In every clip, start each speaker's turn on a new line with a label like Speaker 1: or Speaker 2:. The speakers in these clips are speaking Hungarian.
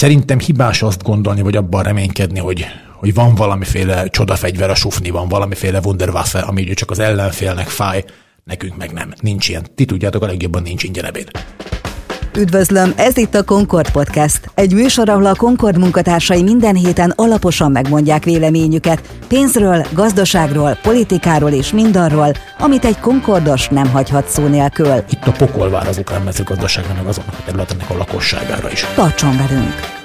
Speaker 1: Szerintem hibás azt gondolni, vagy abban reménykedni, hogy, hogy van valamiféle csodafegyver a sufniban, valamiféle wunderwaffe, ami ugye csak az ellenfélnek fáj, nekünk meg nem. Nincs ilyen. Ti tudjátok, a legjobban nincs ingyen ebéd.
Speaker 2: Üdvözlöm, ez itt a Concord Podcast. Egy műsor, ahol a Concord munkatársai minden héten alaposan megmondják véleményüket pénzről, gazdaságról, politikáról és mindarról, amit egy Concordos nem hagyhat szó nélkül.
Speaker 1: Itt a pokol vár az ukrán mezőgazdaságra, meg azonnak a területeknek a lakosságára is.
Speaker 2: Tartson velünk!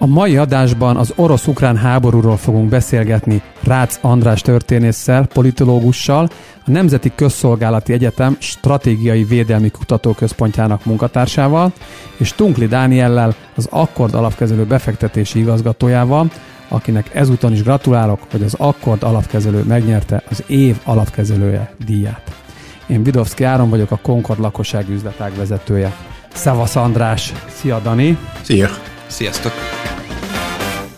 Speaker 3: A mai adásban az orosz-ukrán háborúról fogunk beszélgetni Rácz András történésszel, politológussal, a Nemzeti Közszolgálati Egyetem Stratégiai Védelmi Kutatóközpontjának munkatársával, és Tunkli Dániellel, az Akkord alapkezelő befektetési igazgatójával, akinek ezúton is gratulálok, hogy az Akkord alapkezelő megnyerte az év alapkezelője díját. Én Vidovszki Áron vagyok, a Concord lakossági üzletág vezetője. Szevasz András! Szia Dani!
Speaker 1: Szia!
Speaker 4: Sziasztok!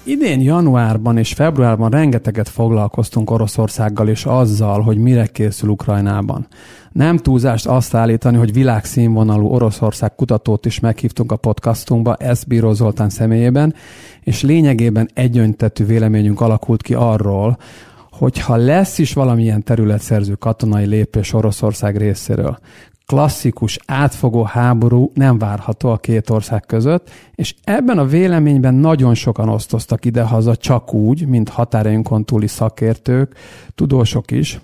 Speaker 3: Idén januárban és februárban rengeteget foglalkoztunk Oroszországgal és azzal, hogy mire készül Ukrajnában. Nem túlzást azt állítani, hogy világszínvonalú Oroszország kutatót is meghívtunk a podcastunkba, ezt Bíró Zoltán személyében, és lényegében egyöntetű véleményünk alakult ki arról, hogyha lesz is valamilyen területszerző katonai lépés Oroszország részéről, klasszikus, átfogó háború nem várható a két ország között, és ebben a véleményben nagyon sokan osztoztak idehaza csak úgy, mint határainkon túli szakértők, tudósok is.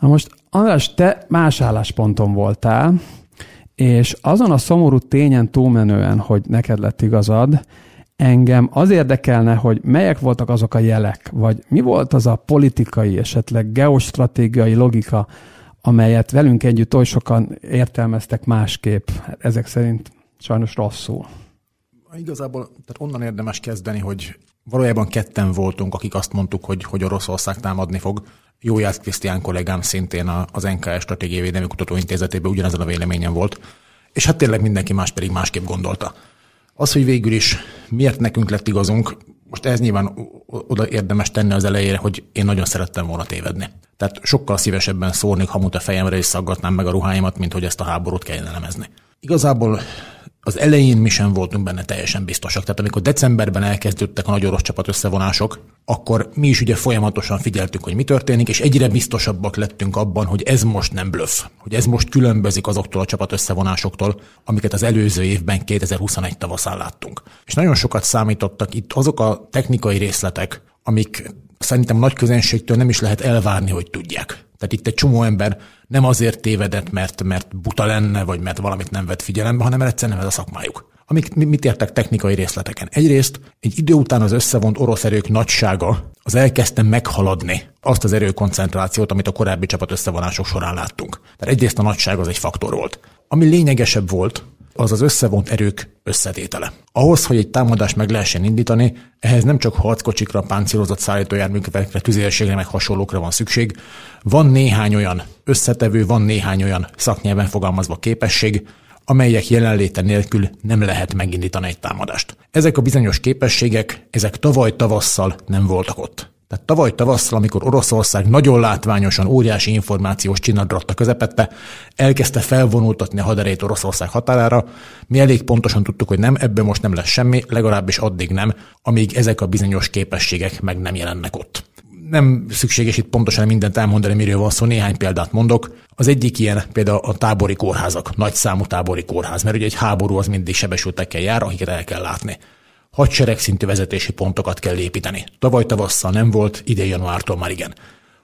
Speaker 3: Na most, András, te más állásponton voltál, és azon a szomorú tényen túlmenően, hogy neked lett igazad, engem az érdekelne, hogy melyek voltak azok a jelek, vagy mi volt az a politikai, esetleg geostratégiai logika, amelyet velünk együtt oly sokan értelmeztek másképp, ezek szerint sajnos rosszul.
Speaker 1: Igazából tehát onnan érdemes kezdeni, hogy valójában ketten voltunk, akik azt mondtuk, hogy, hogy Oroszország támadni fog. Jójász Krisztián kollégám szintén az NKS Stratégiai Védelmi Kutatóintézetében ugyanezen a véleményen volt, és hát tényleg mindenki más pedig másképp gondolta. Az, hogy végül is miért nekünk lett igazunk, most ez nyilván oda érdemes tenni az elejére, hogy én nagyon szerettem volna tévedni. Tehát sokkal szívesebben szórnék hamut a fejemre és szaggatnám meg a ruháimat, mint hogy ezt a háborút kellene elemezni. Igazából az elején mi sem voltunk benne teljesen biztosak. Tehát amikor decemberben elkezdődtek a nagy orosz csapat összevonások, akkor mi is ugye folyamatosan figyeltük, hogy mi történik, és egyre biztosabbak lettünk abban, hogy ez most nem bluff, hogy ez most különbözik azoktól a csapat összevonásoktól, amiket az előző évben 2021 tavaszán láttunk. És nagyon sokat számítottak itt azok a technikai részletek, amik szerintem nagy közönségtől nem is lehet elvárni, hogy tudják. Tehát itt egy csomó ember nem azért tévedett, mert, mert buta lenne, vagy mert valamit nem vett figyelembe, hanem mert egyszerűen nem ez a szakmájuk. Amik mit értek technikai részleteken? Egyrészt egy idő után az összevont orosz erők nagysága az elkezdte meghaladni azt az erőkoncentrációt, amit a korábbi csapat összevonások során láttunk. Tehát egyrészt a nagyság az egy faktor volt. Ami lényegesebb volt, az az összevont erők összetétele. Ahhoz, hogy egy támadást meg lehessen indítani, ehhez nem csak harckocsikra, páncélozott szállítójárművekre, tüzérségre, meg hasonlókra van szükség. Van néhány olyan összetevő, van néhány olyan szaknyelven fogalmazva képesség, amelyek jelenléte nélkül nem lehet megindítani egy támadást. Ezek a bizonyos képességek, ezek tavaly tavasszal nem voltak ott. Tehát tavaly tavasszal, amikor Oroszország nagyon látványosan óriási információs csinadratta közepette, elkezdte felvonultatni a haderét Oroszország határára, mi elég pontosan tudtuk, hogy nem, ebből most nem lesz semmi, legalábbis addig nem, amíg ezek a bizonyos képességek meg nem jelennek ott. Nem szükséges itt pontosan mindent elmondani, miről van szó, néhány példát mondok. Az egyik ilyen például a tábori kórházak, nagy számú tábori kórház, mert ugye egy háború az mindig sebesültekkel jár, akiket el kell látni hadsereg vezetési pontokat kell építeni. Tavaly tavasszal nem volt, idén januártól már igen.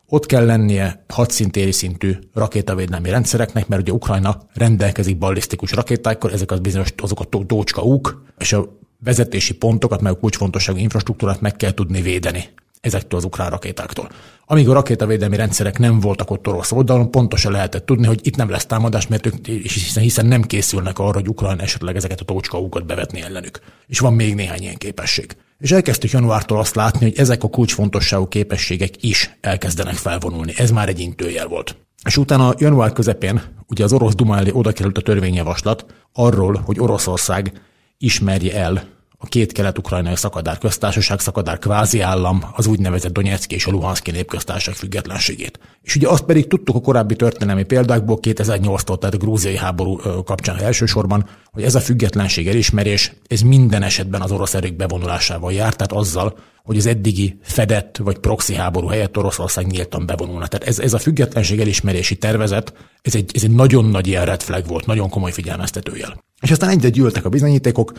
Speaker 1: Ott kell lennie hadszintéri szintű rakétavédelmi rendszereknek, mert ugye Ukrajna rendelkezik ballisztikus rakétákkal, ezek az bizonyos azok a dócska úk, és a vezetési pontokat, meg a kulcsfontosságú infrastruktúrát meg kell tudni védeni ezektől az ukrán rakétáktól. Amíg a rakétavédelmi rendszerek nem voltak ott orosz oldalon, pontosan lehetett tudni, hogy itt nem lesz támadás, mert ők hiszen, hiszen nem készülnek arra, hogy Ukrán esetleg ezeket a tócskaukat bevetni ellenük. És van még néhány ilyen képesség. És elkezdtük januártól azt látni, hogy ezek a kulcsfontosságú képességek is elkezdenek felvonulni. Ez már egy intőjel volt. És utána január közepén ugye az orosz Duma elé oda került a törvényjavaslat arról, hogy Oroszország ismerje el a két kelet-ukrajnai szakadár köztársaság, szakadár kvázi állam, az úgynevezett Donetszki és a Luhanszki népköztársaság függetlenségét. És ugye azt pedig tudtuk a korábbi történelmi példákból 2008-tól, tehát a grúziai háború kapcsán elsősorban, hogy ez a függetlenség elismerés, ez minden esetben az orosz erők bevonulásával járt, tehát azzal, hogy az eddigi fedett vagy proxy háború helyett Oroszország nyíltan bevonulna. Tehát ez, ez a függetlenség elismerési tervezet, ez egy, ez egy nagyon nagy ilyen red flag volt, nagyon komoly figyelmeztetőjel. És aztán egyre gyűltek a bizonyítékok,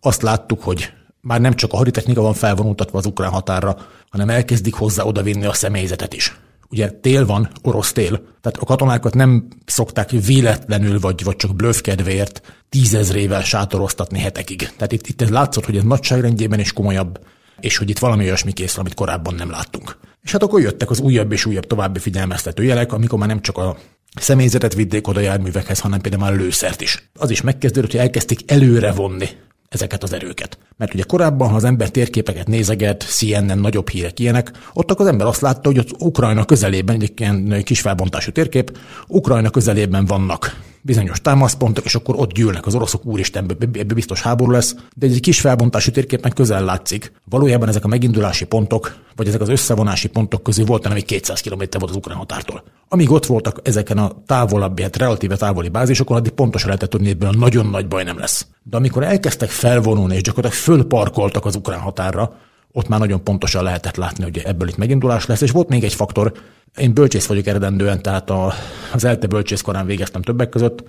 Speaker 1: azt láttuk, hogy már nem csak a haditechnika van felvonultatva az ukrán határra, hanem elkezdik hozzá odavinni a személyzetet is. Ugye tél van, orosz tél, tehát a katonákat nem szokták véletlenül vagy, vagy csak blöff kedvéért tízezrével sátoroztatni hetekig. Tehát itt, itt ez látszott, hogy ez nagyságrendjében is komolyabb, és hogy itt valami olyasmi készül, amit korábban nem láttunk. És hát akkor jöttek az újabb és újabb további figyelmeztető jelek, amikor már nem csak a személyzetet vitték oda járművekhez, hanem például már lőszert is. Az is megkezdődött, hogy elkezdték előre vonni ezeket az erőket. Mert ugye korábban, ha az ember térképeket nézeget, CNN, nagyobb hírek ilyenek, ott akkor az ember azt látta, hogy az Ukrajna közelében, egy ilyen kis felbontású térkép, Ukrajna közelében vannak bizonyos támaszpontok, és akkor ott gyűlnek az oroszok, úristen, ebbe biztos háború lesz, de egy kis felbontású térképen közel látszik. Valójában ezek a megindulási pontok, vagy ezek az összevonási pontok közül volt, egy 200 km volt az ukrán határtól. Amíg ott voltak ezeken a távolabbi, hát relatíve távoli bázisokon, addig pontosan lehetett tudni, ebből nagyon nagy baj nem lesz. De amikor elkezdtek felvonulni, és gyakorlatilag fölparkoltak az ukrán határra, ott már nagyon pontosan lehetett látni, hogy ebből itt megindulás lesz. És volt még egy faktor, én bölcsész vagyok eredendően, tehát a, az ELTE bölcsészkorán végeztem többek között,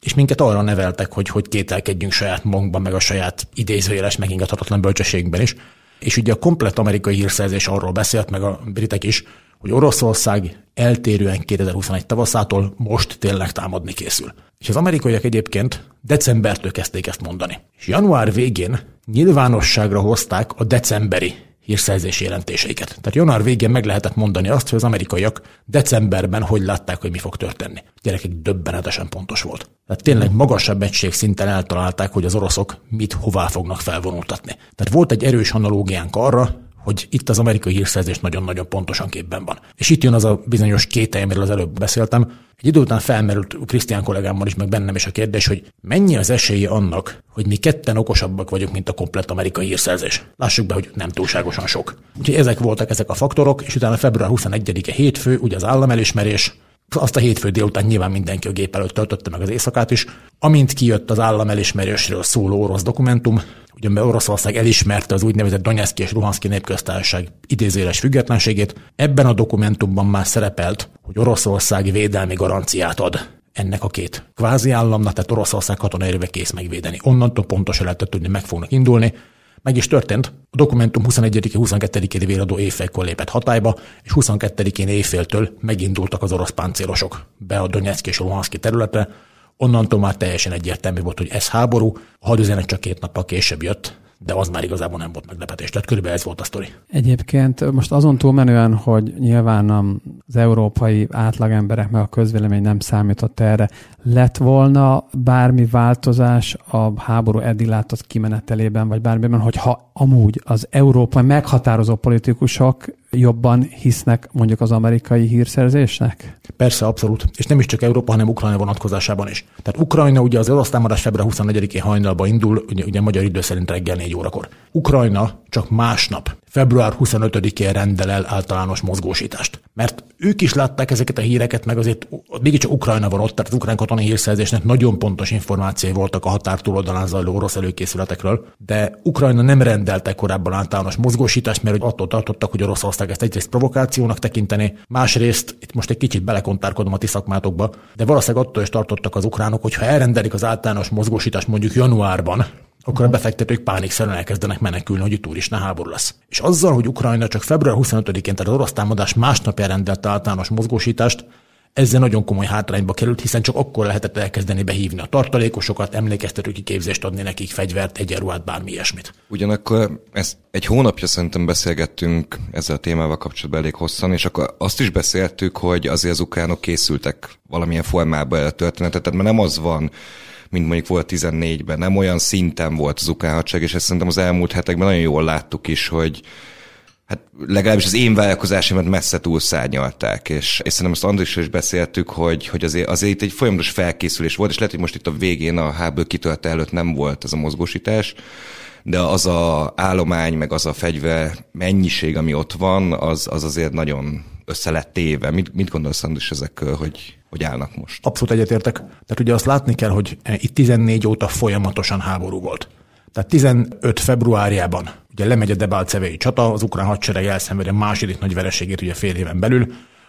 Speaker 1: és minket arra neveltek, hogy, hogy kételkedjünk saját magunkban, meg a saját idézőjeles, megingathatatlan bölcsességben is. És ugye a komplet amerikai hírszerzés arról beszélt, meg a britek is, hogy Oroszország eltérően 2021 tavaszától most tényleg támadni készül. És az amerikaiak egyébként decembertől kezdték ezt mondani. És január végén nyilvánosságra hozták a decemberi hírszerzési jelentéseiket. Tehát január végén meg lehetett mondani azt, hogy az amerikaiak decemberben hogy látták, hogy mi fog történni. A gyerekek döbbenetesen pontos volt. Tehát tényleg magasabb egység szinten eltalálták, hogy az oroszok mit hová fognak felvonultatni. Tehát volt egy erős analógiánk arra, hogy itt az amerikai hírszerzés nagyon-nagyon pontosan képben van. És itt jön az a bizonyos kételj, amiről az előbb beszéltem. Egy idő után felmerült Krisztián kollégámmal is, meg bennem is a kérdés, hogy mennyi az esélye annak, hogy mi ketten okosabbak vagyunk, mint a komplett amerikai hírszerzés. Lássuk be, hogy nem túlságosan sok. Úgyhogy ezek voltak ezek a faktorok, és utána február 21-e hétfő, ugye az államelismerés, azt a hétfő délután nyilván mindenki a gép előtt töltötte meg az éjszakát is. Amint kijött az államelismerésről szóló orosz dokumentum, ugye Oroszország elismerte az úgynevezett Donetszki és Luhanszki népköztársaság idézéles függetlenségét, ebben a dokumentumban már szerepelt, hogy Oroszország védelmi garanciát ad ennek a két kvázi államnak, tehát Oroszország katonai kész megvédeni. Onnantól pontosan lehetett tudni, meg fognak indulni. Meg is történt. A dokumentum 21-22. véradó éjfélkor lépett hatályba, és 22-én éjféltől megindultak az orosz páncélosok be a Donetszki és a Luhanszki területre, Onnantól már teljesen egyértelmű volt, hogy ez háború, a hadüzenet csak két nappal később jött, de az már igazából nem volt meglepetés. Tehát körülbelül ez volt a sztori.
Speaker 3: Egyébként most azon túlmenően, hogy nyilván az európai átlagemberek meg a közvélemény nem számított erre, lett volna bármi változás a háború eddig látott kimenetelében, vagy bármiben, hogyha amúgy az európai meghatározó politikusok jobban hisznek mondjuk az amerikai hírszerzésnek?
Speaker 1: Persze, abszolút. És nem is csak Európa, hanem Ukrajna vonatkozásában is. Tehát Ukrajna ugye az orosz támadás február 24-én hajnalba indul, ugye, ugye magyar idő szerint reggel 4 órakor. Ukrajna csak másnap február 25-én rendel el általános mozgósítást. Mert ők is látták ezeket a híreket, meg azért mégiscsak Ukrajna van ott, tehát az ukrán katonai hírszerzésnek nagyon pontos információi voltak a határ túloldalán zajló orosz előkészületekről, de Ukrajna nem rendelte korábban általános mozgósítást, mert attól tartottak, hogy Oroszország ezt egyrészt provokációnak tekinteni, másrészt, itt most egy kicsit belekontárkodom a ti szakmátokba, de valószínűleg attól is tartottak az ukránok, hogy elrendelik az általános mozgósítást mondjuk januárban, akkor a befektetők pánikszerűen elkezdenek menekülni, hogy itt úristen háború lesz. És azzal, hogy Ukrajna csak február 25-én, tehát az orosz támadás másnap rendelte általános mozgósítást, ezzel nagyon komoly hátrányba került, hiszen csak akkor lehetett elkezdeni behívni a tartalékosokat, emlékeztető kiképzést adni nekik, fegyvert, egyenruhát, bármi ilyesmit.
Speaker 4: Ugyanakkor ezt egy hónapja szerintem beszélgettünk ezzel a témával kapcsolatban elég hosszan, és akkor azt is beszéltük, hogy azért az ukránok készültek valamilyen formában a történetet, tehát mert nem az van, mint mondjuk volt 14-ben. Nem olyan szinten volt az ukrán hadsereg, és ezt szerintem az elmúlt hetekben nagyon jól láttuk is, hogy hát legalábbis az én vállalkozásomat messze túlszárnyalták, és, és szerintem azt Andris is beszéltük, hogy, hogy azért, azért itt egy folyamatos felkészülés volt, és lehet, hogy most itt a végén a háború kitörte előtt nem volt ez a mozgósítás, de az a állomány, meg az a fegyver mennyiség, ami ott van, az, az azért nagyon össze lett téve. Mit, mit gondolsz, Andris, ezekről, hogy, hogy állnak most?
Speaker 1: Abszolút egyetértek. Tehát ugye azt látni kell, hogy itt 14 óta folyamatosan háború volt. Tehát 15 februárjában ugye lemegy a Debalcevei csata, az ukrán hadsereg elszenvedi a második nagy vereségét ugye fél éven belül,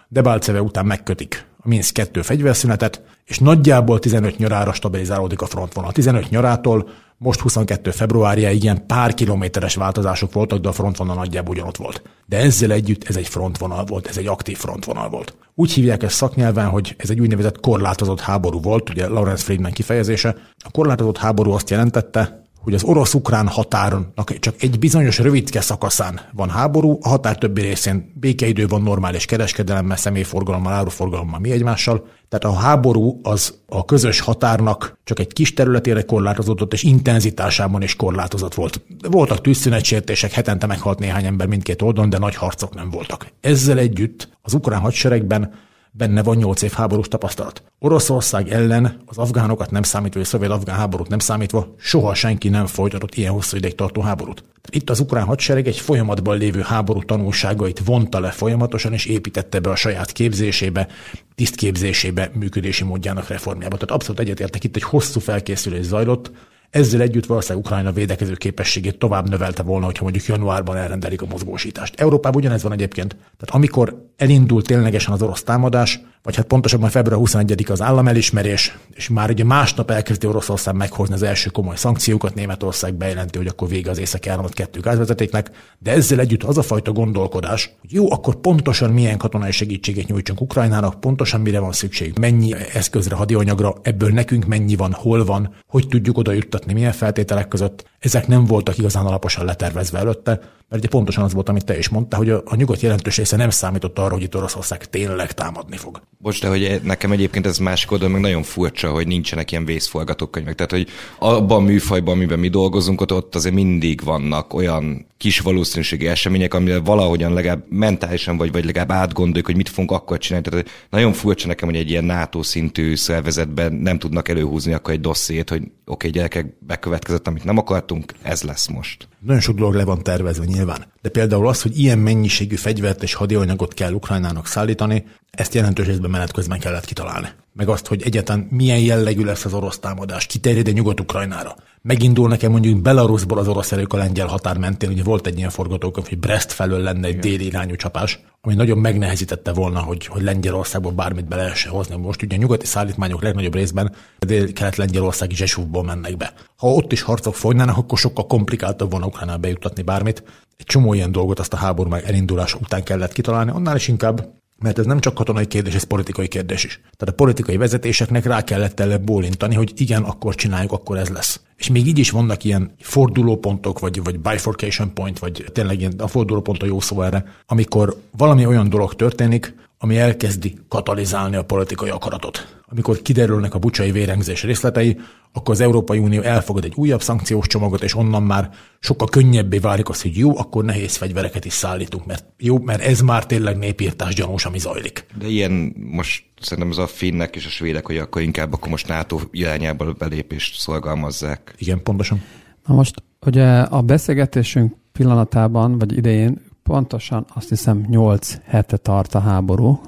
Speaker 1: Debalceve után megkötik a Minsk 2 fegyverszünetet, és nagyjából 15 nyarára stabilizálódik a frontvonal. 15 nyarától most 22 februárjáig ilyen pár kilométeres változások voltak, de a frontvonal nagyjából ugyanott volt. De ezzel együtt ez egy frontvonal volt, ez egy aktív frontvonal volt. Úgy hívják ezt szaknyelven, hogy ez egy úgynevezett korlátozott háború volt, ugye Lawrence Friedman kifejezése. A korlátozott háború azt jelentette, hogy az orosz-ukrán határnak csak egy bizonyos rövidke szakaszán van háború, a határ többi részén békeidő van normális kereskedelemmel, személyforgalommal, áruforgalommal, mi egymással. Tehát a háború az a közös határnak csak egy kis területére korlátozódott, és intenzitásában is korlátozott volt. Voltak tűzszünetsértések, hetente meghalt néhány ember mindkét oldalon, de nagy harcok nem voltak. Ezzel együtt az ukrán hadseregben benne van nyolc év háborús tapasztalat. Oroszország ellen az afgánokat nem számítva, vagy a szovjet-afgán háborút nem számítva, soha senki nem folytatott ilyen hosszú ideig tartó háborút. Itt az ukrán hadsereg egy folyamatban lévő háború tanulságait vonta le folyamatosan, és építette be a saját képzésébe, tisztképzésébe, működési módjának reformjába. Tehát abszolút egyetértek, itt egy hosszú felkészülés zajlott, ezzel együtt valószínűleg Ukrajna védekező képességét tovább növelte volna, hogyha mondjuk januárban elrendelik a mozgósítást. Európában ugyanez van egyébként. Tehát amikor elindult ténylegesen az orosz támadás, vagy hát pontosabban február 21 az államelismerés, és már ugye másnap elkezdi Oroszország meghozni az első komoly szankciókat, Németország bejelenti, hogy akkor vége az északi áramot kettő gázvezetéknek, de ezzel együtt az a fajta gondolkodás, hogy jó, akkor pontosan milyen katonai segítséget nyújtsunk Ukrajnának, pontosan mire van szükség, mennyi eszközre, hadianyagra, ebből nekünk mennyi van, hol van, hogy tudjuk oda juttatni, milyen feltételek között. Ezek nem voltak igazán alaposan letervezve előtte, mert ugye pontosan az volt, amit te is mondtál, hogy a, a nyugat jelentős része nem számított arra, hogy itt Oroszország tényleg támadni fog.
Speaker 4: Bocs, de hogy nekem egyébként ez másik oldalon meg nagyon furcsa, hogy nincsenek ilyen vészforgatókönyvek. Tehát, hogy abban a műfajban, amiben mi dolgozunk, ott, ott azért mindig vannak olyan kis valószínűségi események, amire valahogyan legalább mentálisan vagy, vagy legalább átgondoljuk, hogy mit fogunk akkor csinálni. Tehát nagyon furcsa nekem, hogy egy ilyen NATO szintű szervezetben nem tudnak előhúzni akkor egy dossziét, hogy oké, okay, gyerekek, bekövetkezett, amit nem akartunk, ez lesz most.
Speaker 1: Nagyon sok dolog le van tervezve nyilván. De például az, hogy ilyen mennyiségű fegyvert és hadianyagot kell Ukrajnának szállítani, ezt jelentős részben menet közben kellett kitalálni. Meg azt, hogy egyáltalán milyen jellegű lesz az orosz támadás, kiterjed-e Nyugat-Ukrajnára. Megindul nekem mondjuk Belarusból az orosz erők a lengyel határ mentén, ugye volt egy ilyen forgatókönyv, hogy Brest felől lenne egy déli irányú csapás, ami nagyon megnehezítette volna, hogy, hogy Lengyelországból bármit be lehessen hozni. Most ugye a nyugati szállítmányok legnagyobb részben dél-kelet-lengyelországi Zsesúvból mennek be. Ha ott is harcok folynának, akkor sokkal komplikáltabb volna Ukrajnába bejuttatni bármit. Egy csomó ilyen dolgot azt a háború meg elindulása után kellett kitalálni, annál is inkább mert ez nem csak katonai kérdés, ez politikai kérdés is. Tehát a politikai vezetéseknek rá kellett el bólintani, hogy igen, akkor csináljuk, akkor ez lesz. És még így is vannak ilyen fordulópontok, vagy, vagy bifurcation point, vagy tényleg ilyen, a fordulópont a jó szó erre, amikor valami olyan dolog történik, ami elkezdi katalizálni a politikai akaratot. Amikor kiderülnek a bucsai vérengzés részletei, akkor az Európai Unió elfogad egy újabb szankciós csomagot, és onnan már sokkal könnyebbé válik az, hogy jó, akkor nehéz fegyvereket is szállítunk, mert jó, mert ez már tényleg népírtás gyanús, ami zajlik.
Speaker 4: De ilyen most szerintem ez a finnek és a svédek, hogy akkor inkább akkor most NATO irányába belépést szolgalmazzák.
Speaker 1: Igen, pontosan.
Speaker 3: Na most, ugye a beszélgetésünk pillanatában, vagy idején pontosan azt hiszem 8 hete tart a háború,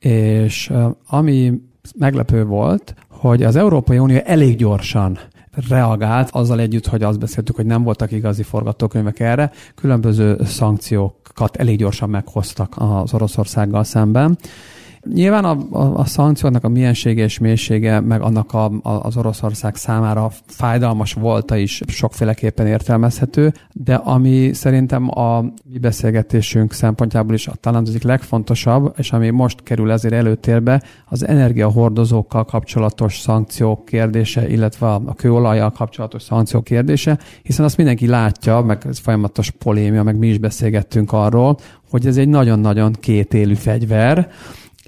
Speaker 3: és ami meglepő volt, hogy az Európai Unió elég gyorsan reagált, azzal együtt, hogy azt beszéltük, hogy nem voltak igazi forgatókönyvek erre, különböző szankciókat elég gyorsan meghoztak az Oroszországgal szemben. Nyilván a, a, a szankcióknak a miensége és mélysége, meg annak a, a, az Oroszország számára fájdalmas volta is sokféleképpen értelmezhető, de ami szerintem a mi beszélgetésünk szempontjából is talán az egyik legfontosabb, és ami most kerül ezért előtérbe, az energiahordozókkal kapcsolatos szankciók kérdése, illetve a kőolajjal kapcsolatos szankciók kérdése, hiszen azt mindenki látja, meg ez folyamatos polémia, meg mi is beszélgettünk arról, hogy ez egy nagyon-nagyon kétélű fegyver,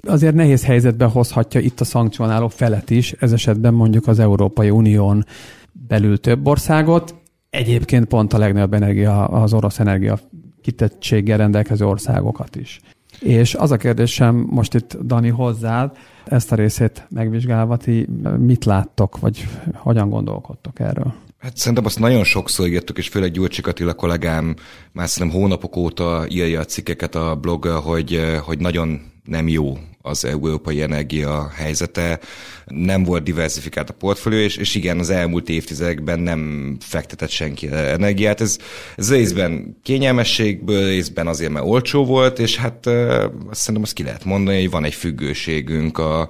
Speaker 3: azért nehéz helyzetbe hozhatja itt a szankcionáló felet is, ez esetben mondjuk az Európai Unión belül több országot, egyébként pont a legnagyobb energia, az orosz energia kitettséggel rendelkező országokat is. És az a kérdésem most itt, Dani, hozzád, ezt a részét megvizsgálva, ti mit láttok, vagy hogyan gondolkodtok erről?
Speaker 4: Hát szerintem azt nagyon sokszor írtuk, és főleg Gyurcsik Attila kollégám már szerintem hónapok óta írja a cikkeket a bloggal, hogy, hogy nagyon nem jó az európai energia helyzete, nem volt diversifikált a portfólió, és, és igen, az elmúlt évtizedekben nem fektetett senki energiát. Ez, ez részben kényelmességből, részben azért, mert olcsó volt, és hát azt szerintem azt ki lehet mondani, hogy van egy függőségünk a,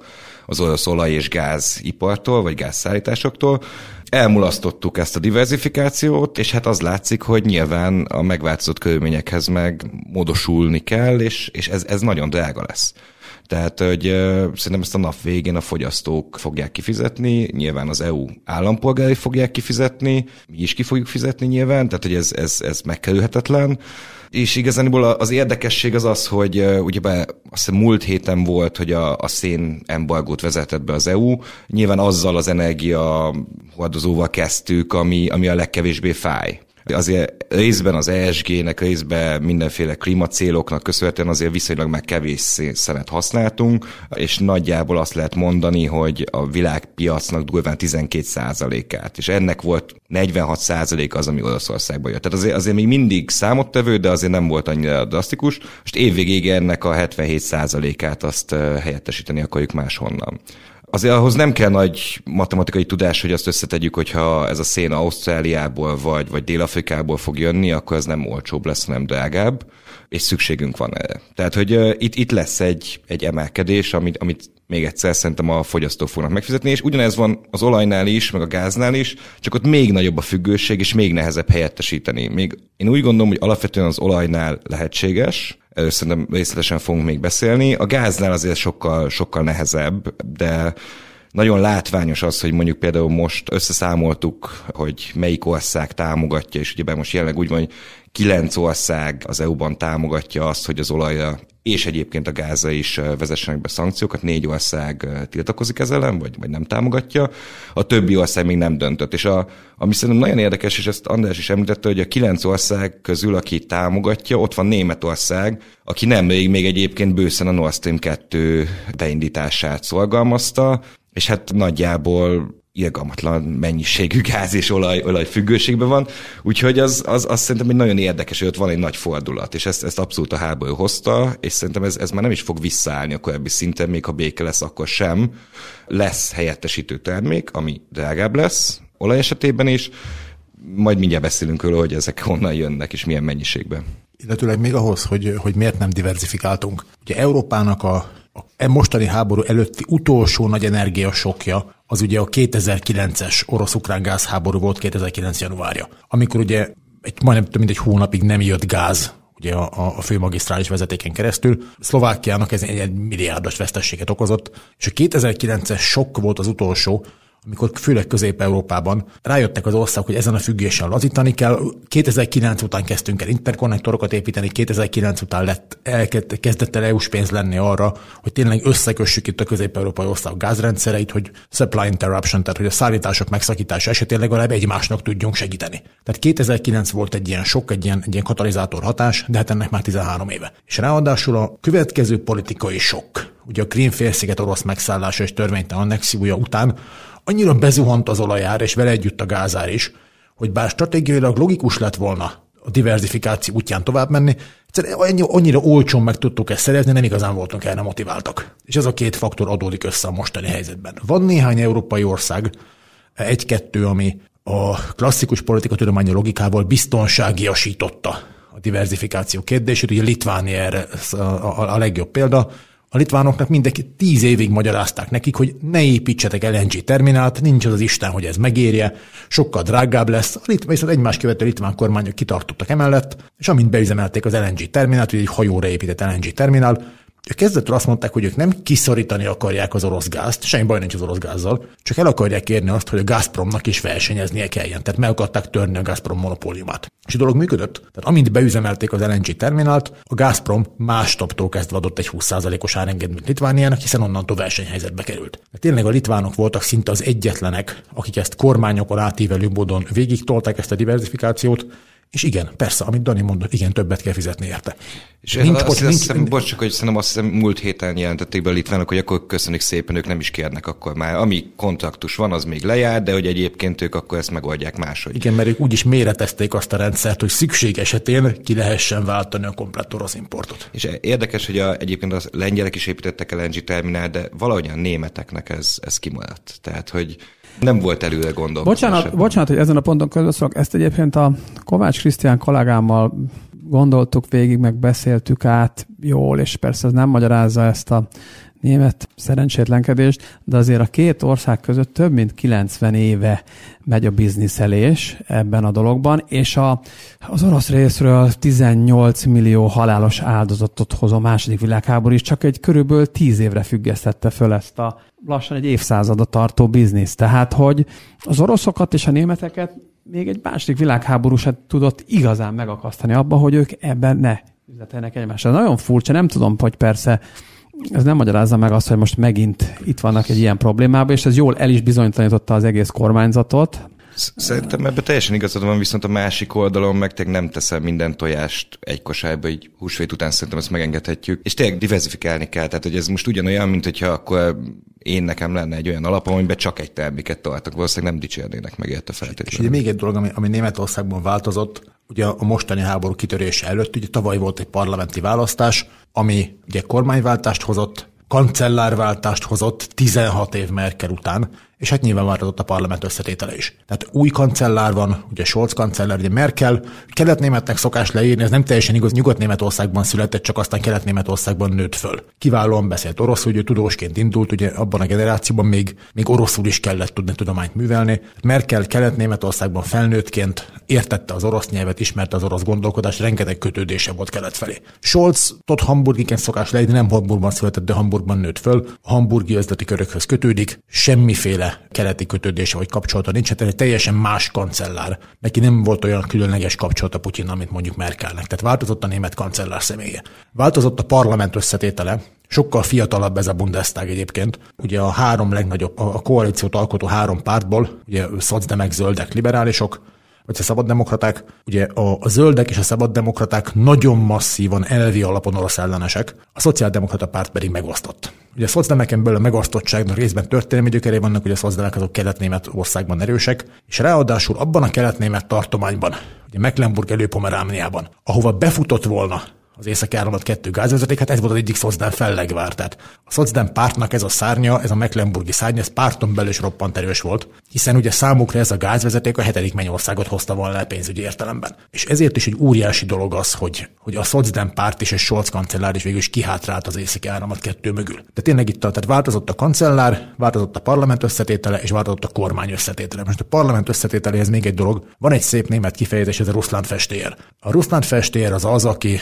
Speaker 4: az orosz olaj- és gázipartól, vagy gázszállításoktól, elmulasztottuk ezt a diversifikációt, és hát az látszik, hogy nyilván a megváltozott körülményekhez meg módosulni kell, és, és ez, ez nagyon drága lesz. Tehát, hogy szerintem ezt a nap végén a fogyasztók fogják kifizetni, nyilván az EU állampolgári fogják kifizetni, mi is ki fogjuk fizetni nyilván, tehát, hogy ez, ez, ez megkerülhetetlen. És igazából az érdekesség az az, hogy ugye azt hiszem múlt héten volt, hogy a, a szén embargót vezetett be az EU. Nyilván azzal az energia hordozóval kezdtük, ami, ami a legkevésbé fáj. Azért részben az ESG-nek, részben mindenféle klímacéloknak köszönhetően azért viszonylag meg kevés szenet használtunk, és nagyjából azt lehet mondani, hogy a világpiacnak durván 12%-át, és ennek volt 46% az, ami Olaszországba jött. Tehát azért, azért még mindig számottevő, de azért nem volt annyira drasztikus. Most évvégéig ennek a 77%-át azt helyettesíteni akarjuk máshonnan. Azért ahhoz nem kell nagy matematikai tudás, hogy azt összetegyük, hogyha ez a szén Ausztráliából vagy, vagy Dél-Afrikából fog jönni, akkor ez nem olcsóbb lesz, hanem drágább, és szükségünk van erre. Tehát, hogy uh, itt, itt lesz egy, egy emelkedés, amit, amit még egyszer szerintem a fogyasztók fognak megfizetni, és ugyanez van az olajnál is, meg a gáznál is, csak ott még nagyobb a függőség, és még nehezebb helyettesíteni. Még én úgy gondolom, hogy alapvetően az olajnál lehetséges, Erről szerintem részletesen fogunk még beszélni. A gáznál azért sokkal, sokkal nehezebb, de nagyon látványos az, hogy mondjuk például most összeszámoltuk, hogy melyik ország támogatja, és ugye most jelenleg úgy van, hogy kilenc ország az EU-ban támogatja azt, hogy az olajra és egyébként a gáza is vezessenek be szankciókat, négy ország tiltakozik ezzel ellen, vagy, vagy nem támogatja, a többi ország még nem döntött. És a, ami szerintem nagyon érdekes, és ezt András is említette, hogy a kilenc ország közül, aki támogatja, ott van Németország, aki nem még egyébként bőszen a Nord Stream 2 beindítását szorgalmazta, és hát nagyjából irgalmatlan mennyiségű gáz és olaj, olaj függőségben van, úgyhogy az, az, az szerintem egy nagyon érdekes, hogy ott van egy nagy fordulat, és ezt, ezt abszolút a háború hozta, és szerintem ez, ez már nem is fog visszaállni a korábbi szinten, még ha béke lesz, akkor sem. Lesz helyettesítő termék, ami drágább lesz, olaj esetében is, majd mindjárt beszélünk róla, hogy ezek honnan jönnek, és milyen mennyiségben.
Speaker 1: Illetőleg még ahhoz, hogy, hogy miért nem diversifikáltunk. Ugye Európának a, a e mostani háború előtti utolsó nagy energiasokja az ugye a 2009-es orosz-ukrán gázháború volt 2009. januárja, amikor ugye egy, majdnem több mint egy hónapig nem jött gáz ugye a, a főmagisztrális vezetéken keresztül. Szlovákiának ez egy milliárdos vesztességet okozott, és a 2009-es sok volt az utolsó, amikor főleg Közép-Európában rájöttek az országok, hogy ezen a függésen lazítani kell. 2009 után kezdtünk el interkonnektorokat építeni, 2009 után lett, kezdett el EU-s pénz lenni arra, hogy tényleg összekössük itt a közép-európai országok gázrendszereit, hogy supply interruption, tehát hogy a szállítások megszakítása esetén legalább egymásnak tudjunk segíteni. Tehát 2009 volt egy ilyen sok, egy ilyen, egy ilyen katalizátor hatás, de hát ennek már 13 éve. És ráadásul a következő politikai sok, ugye a Krímfélsziget orosz megszállása és törvénytelen annexiója után annyira bezuhant az olajár, és vele együtt a gázár is, hogy bár stratégiailag logikus lett volna a diversifikáció útján tovább menni, egyszerűen annyira olcsón meg tudtuk ezt szerezni, nem igazán voltunk erre motiváltak. És ez a két faktor adódik össze a mostani helyzetben. Van néhány európai ország, egy-kettő, ami a klasszikus politikatudományi logikával biztonságiasította a diversifikáció kérdését. Ugye Litvánia erre a, legjobb példa, a litvánoknak mindenki tíz évig magyarázták nekik, hogy ne építsetek LNG terminált, nincs az az Isten, hogy ez megérje, sokkal drágább lesz. A Litv, viszont egymás követő litván kormányok kitartottak emellett, és amint beüzemelték az LNG terminált, hogy egy hajóra épített LNG terminál, ők kezdettől azt mondták, hogy ők nem kiszorítani akarják az orosz gázt, semmi baj nincs az orosz gázzal, csak el akarják érni azt, hogy a Gazpromnak is versenyeznie kelljen. Tehát meg akarták törni a Gazprom monopóliumát. És a dolog működött. Tehát amint beüzemelték az LNG terminált, a Gazprom másnaptól kezdve adott egy 20%-os árengedményt Litvániának, hiszen onnantól versenyhelyzetbe került. De tényleg a litvánok voltak szinte az egyetlenek, akik ezt kormányokon átívelő módon végig tolták ezt a diversifikációt, És igen, persze, amit Dani mondott, igen, többet kell fizetni érte.
Speaker 4: És nincs, azt, bocs, azt hiszem, bocs, csak hogy szerintem azt hiszem múlt héten jelentették be a litvánok, hogy akkor köszönik szépen, ők nem is kérnek akkor már. Ami kontraktus van, az még lejár, de hogy egyébként ők akkor ezt megoldják máshogy.
Speaker 1: Igen, mert ők úgy is méretezték azt a rendszert, hogy szükség esetén ki lehessen váltani a komplett orosz importot.
Speaker 4: És érdekes, hogy a, egyébként a lengyelek is építettek LNG terminál, de valahogy a németeknek ez, ez kimaradt. Tehát, hogy nem volt előre gondolkodás.
Speaker 3: Bocsánat, bocsánat, hogy ezen a ponton közösszolok. Ezt egyébként a Kovács Krisztián kollégámmal gondoltuk végig, meg beszéltük át jól, és persze ez nem magyarázza ezt a német szerencsétlenkedést, de azért a két ország között több mint 90 éve megy a bizniszelés ebben a dologban, és a, az orosz részről 18 millió halálos áldozatot hoz a második világháború is, csak egy körülbelül 10 évre függesztette föl ezt a lassan egy évszázada tartó biznisz. Tehát, hogy az oroszokat és a németeket még egy második világháború sem tudott igazán megakasztani abba, hogy ők ebben ne üzletelnek egymással. Nagyon furcsa, nem tudom, hogy persze ez nem magyarázza meg azt, hogy most megint itt vannak egy ilyen problémában, és ez jól el is bizonytalanította az egész kormányzatot.
Speaker 4: Szerintem ebben teljesen igazad van, viszont a másik oldalon meg tényleg nem teszel minden tojást egy kosárba, így húsvét után szerintem ezt megengedhetjük. És tényleg diversifikálni kell, tehát hogy ez most ugyanolyan, mint hogyha akkor én nekem lenne egy olyan alapom, amiben csak egy terméket tartok, valószínűleg nem dicsérnének meg érte feltétlenül.
Speaker 1: És ugye még egy dolog, ami, ami Németországban változott, ugye a mostani háború kitörése előtt, ugye tavaly volt egy parlamenti választás, ami ugye kormányváltást hozott, kancellárváltást hozott 16 év Merkel után, és hát nyilván változott a parlament összetétele is. Tehát új kancellár van, ugye Scholz kancellár, ugye Merkel, kelet-németnek szokás leírni, ez nem teljesen igaz, Nyugat-Németországban született, csak aztán kelet-németországban nőtt föl. Kiválóan beszélt oroszul, ugye tudósként indult, ugye abban a generációban még, még oroszul is kellett tudni tudományt művelni. Merkel kelet-németországban felnőttként értette az orosz nyelvet, ismerte az orosz gondolkodást, rengeteg kötődése volt kelet felé. Scholz tot hamburgiként szokás leírni, nem Hamburgban született, de Hamburgban nőtt föl. A hamburgi üzleti körökhöz kötődik, semmiféle keleti kötődése vagy kapcsolata nincs, tehát egy teljesen más kancellár. Neki nem volt olyan különleges kapcsolata Putyin, amit mondjuk Merkelnek. Tehát változott a német kancellár személye. Változott a parlament összetétele, Sokkal fiatalabb ez a Bundestag egyébként. Ugye a három legnagyobb, a koalíciót alkotó három pártból, ugye szocdemek, zöldek, liberálisok, vagy a szabaddemokraták, ugye a, a zöldek és a szabaddemokraták nagyon masszívan elvi alapon orosz ellenesek, a szociáldemokrata párt pedig megosztott. Ugye a szocdemeken belül a megosztottságnak részben történelmi gyökerei vannak, ugye a szocdemek azok kelet-német országban erősek, és ráadásul abban a kelet-német tartományban, ugye Mecklenburg előpomerámniában, ahova befutott volna az északi áramlat kettő gázvezeték, hát ez volt az egyik Szocdem fellegvár. Tehát a Szocdem pártnak ez a szárnya, ez a Mecklenburgi szárny, ez párton belül is roppant erős volt, hiszen ugye számukra ez a gázvezeték a hetedik mennyországot hozta volna le pénzügyi értelemben. És ezért is egy óriási dolog az, hogy, hogy a Szocdem párt és a Scholz kancellár is végül is kihátrált az északi áramlat kettő mögül. De tényleg itt tehát változott a kancellár, változott a parlament összetétele, és változott a kormány összetétele. Most a parlament összetételéhez még egy dolog. Van egy szép német kifejezés, ez a Ruszlán festér. A Ruszlán festér az az, aki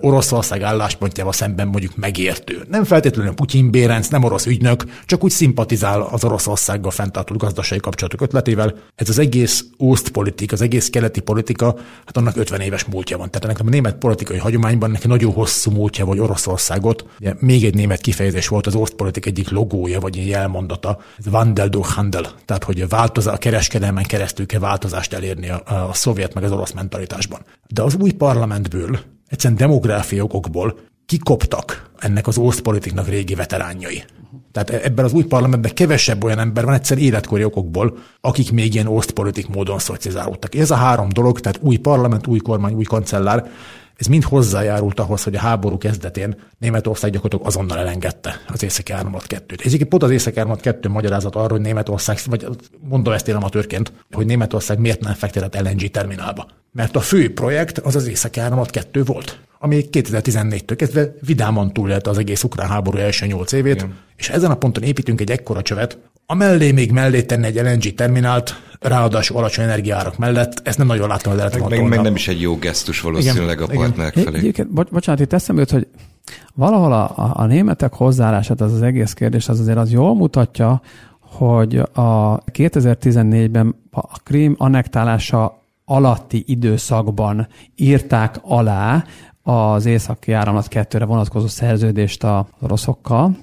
Speaker 1: Oroszország álláspontjával szemben mondjuk megértő. Nem feltétlenül Putyin Bérenc, nem orosz ügynök, csak úgy szimpatizál az Oroszországgal fenntartott gazdasági kapcsolatok ötletével. Ez az egész politika, az egész keleti politika, hát annak 50 éves múltja van. Tehát ennek a német politikai hagyományban neki nagyon hosszú múltja vagy Oroszországot. Ugye, még egy német kifejezés volt az politika egyik logója, vagy egy jelmondata, ez Wandel durch Handel, tehát hogy változás, a kereskedelmen keresztül kell változást elérni a, a szovjet meg az orosz mentalitásban. De az új parlamentből egyszerűen demográfiai okokból kikoptak ennek az osztpolitiknak régi veteránjai. Tehát e- ebben az új parlamentben kevesebb olyan ember van egyszer életkori okokból, akik még ilyen osztpolitik módon szocializálódtak. Ez a három dolog, tehát új parlament, új kormány, új kancellár, ez mind hozzájárult ahhoz, hogy a háború kezdetén Németország gyakorlatilag azonnal elengedte az északi áramlat kettőt. Ez pont az északi áramlat kettő magyarázat arra, hogy Németország, vagy mondom ezt én amatőrként, hogy Németország miért nem fektetett LNG terminálba. Mert a fő projekt az az északi áramlat kettő volt ami 2014-től kezdve vidáman túlélte az egész ukrán háború első nyolc évét, Igen. és ezen a ponton építünk egy ekkora csövet, amellé még mellé tenni egy LNG terminált, ráadásul alacsony energiárak mellett, ezt nem nagyon láttam, hogy lehet
Speaker 4: meg, meg nem is egy jó gesztus valószínűleg Igen. a partnerek felé.
Speaker 3: Egyébként, bocsánat, itt eszembe jut, hogy valahol a, a, a németek hozzáállását, az az egész kérdés, az azért az jól mutatja, hogy a 2014-ben a Krím annektálása alatti időszakban írták alá az északi áramlat kettőre vonatkozó szerződést a oroszokkal,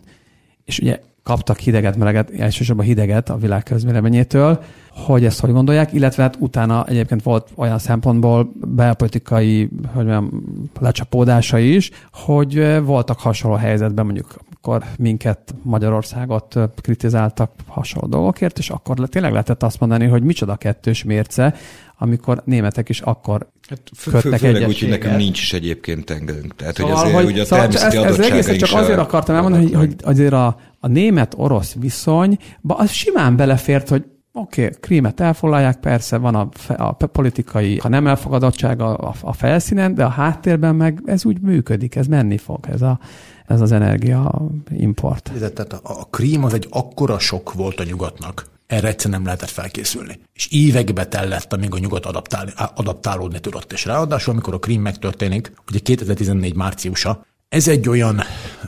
Speaker 3: és ugye kaptak hideget, meleget, elsősorban hideget a világ közvéleményétől, hogy ezt hogy gondolják, illetve hát utána egyébként volt olyan szempontból belpolitikai hogy mondjam, lecsapódása is, hogy voltak hasonló helyzetben, mondjuk akkor minket, Magyarországot kritizáltak hasonló dolgokért, és akkor tényleg lehetett azt mondani, hogy micsoda kettős mérce, amikor németek is akkor hát köttek
Speaker 4: Főleg úgy, hogy nekem nincs is egyébként tengerünk. Tehát,
Speaker 3: szóval,
Speaker 4: hogy azért hogy, ugye a szóval ez, ez egész
Speaker 3: csak azért akartam elmondani, hogy, hogy azért a, a német-orosz viszony, az simán belefért, hogy Oké, okay, krímet elfoglalják, persze van a, a politikai, ha nem elfogadottság a, a, a felszínen, de a háttérben meg ez úgy működik, ez menni fog, ez, a, ez az energia import.
Speaker 1: Tehát a, a krím az egy akkora sok volt a nyugatnak, erre egyszer nem lehetett felkészülni. És évekbe tellett, amíg a nyugat adaptál, adaptálódni tudott. És ráadásul, amikor a krím megtörténik, ugye 2014 márciusa, ez egy olyan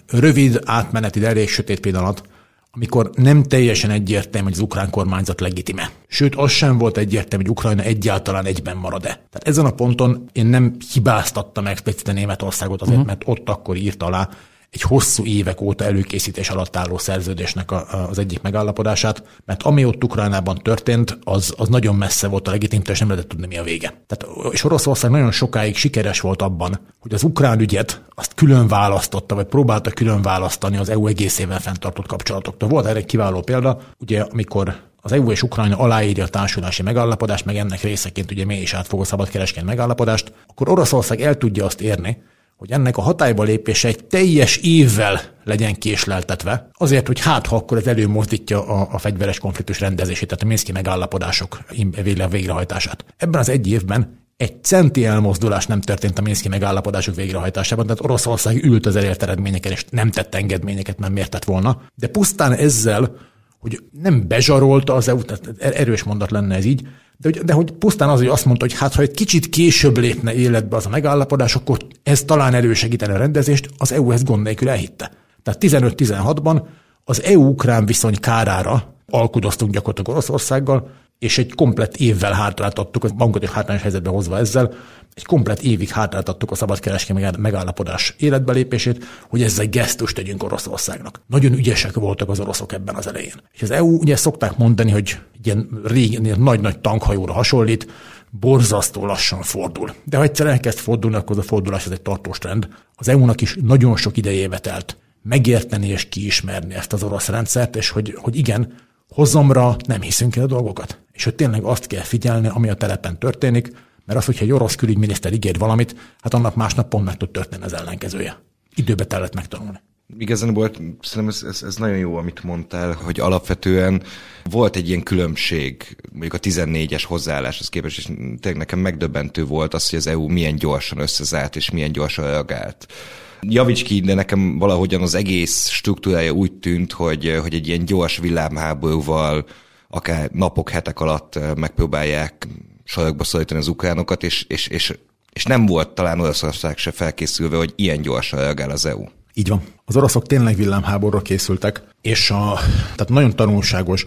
Speaker 1: rövid, átmeneti, de elég sötét pillanat, amikor nem teljesen egyértelmű, hogy az ukrán kormányzat legitime. Sőt, az sem volt egyértelmű, hogy Ukrajna egyáltalán egyben marad-e. Tehát ezen a ponton én nem hibáztattam explicite Németországot azért, uh-huh. mert ott akkor írt alá egy hosszú évek óta előkészítés alatt álló szerződésnek a, az egyik megállapodását, mert ami ott Ukrajnában történt, az, az nagyon messze volt a legitimitás, nem lehetett tudni, mi a vége. Tehát, és Oroszország nagyon sokáig sikeres volt abban, hogy az ukrán ügyet azt külön választotta, vagy próbálta külön választani az EU egészével fenntartott kapcsolatoktól. Volt erre egy kiváló példa, ugye amikor az EU és Ukrajna aláírja a társulási megállapodást, meg ennek részeként ugye mi is átfogó szabadkereskedelmi megállapodást, akkor Oroszország el tudja azt érni, hogy ennek a hatályba lépése egy teljes évvel legyen késleltetve, azért, hogy hát ha akkor ez előmozdítja a, a fegyveres konfliktus rendezését, tehát a Minszki megállapodások végrehajtását. Ebben az egy évben egy centi elmozdulás nem történt a Minszki megállapodások végrehajtásában, tehát Oroszország ült az elért eredményeken, és nem tett engedményeket, mert miért tett volna. De pusztán ezzel, hogy nem bezsarolta az EU, tehát erős mondat lenne ez így, de, de hogy pusztán az, hogy azt mondta, hogy hát ha egy kicsit később lépne életbe az a megállapodás, akkor ez talán elősegítene a rendezést, az EU ezt gond nélkül elhitte. Tehát 15-16-ban az EU-ukrán viszony kárára alkudoztunk gyakorlatilag Oroszországgal, és egy komplet évvel hátráltattuk, az magunkat is hátrányos helyzetbe hozva ezzel, egy komplet évig hátráltattuk a szabadkereskedelmi megállapodás életbelépését, hogy ezzel gesztust tegyünk Oroszországnak. Nagyon ügyesek voltak az oroszok ebben az elején. És az EU ugye szokták mondani, hogy ilyen régen nagy-nagy tankhajóra hasonlít, borzasztó lassan fordul. De ha egyszer elkezd fordulni, akkor az a fordulás ez egy tartós trend. Az EU-nak is nagyon sok idejébe telt megérteni és kiismerni ezt az orosz rendszert, és hogy, hogy igen, hozomra nem hiszünk el a dolgokat. És hogy tényleg azt kell figyelni, ami a telepen történik, mert az, hogyha egy orosz külügyminiszter ígér valamit, hát annak másnap pont meg tud történni az ellenkezője. Időbe tellett megtanulni.
Speaker 4: Igazán volt, szerintem ez, ez, ez nagyon jó, amit mondtál, hogy alapvetően volt egy ilyen különbség, mondjuk a 14-es hozzáálláshoz képest, és tényleg nekem megdöbbentő volt az, hogy az EU milyen gyorsan összezárt, és milyen gyorsan reagált. Javíts ki, de nekem valahogyan az egész struktúrája úgy tűnt, hogy, hogy egy ilyen gyors villámháborúval akár napok, hetek alatt megpróbálják sarokba szorítani az ukránokat, és, és, és, és nem volt talán Oroszország se felkészülve, hogy ilyen gyorsan reagál az EU.
Speaker 1: Így van. Az oroszok tényleg villámháborúra készültek, és a, tehát nagyon tanulságos.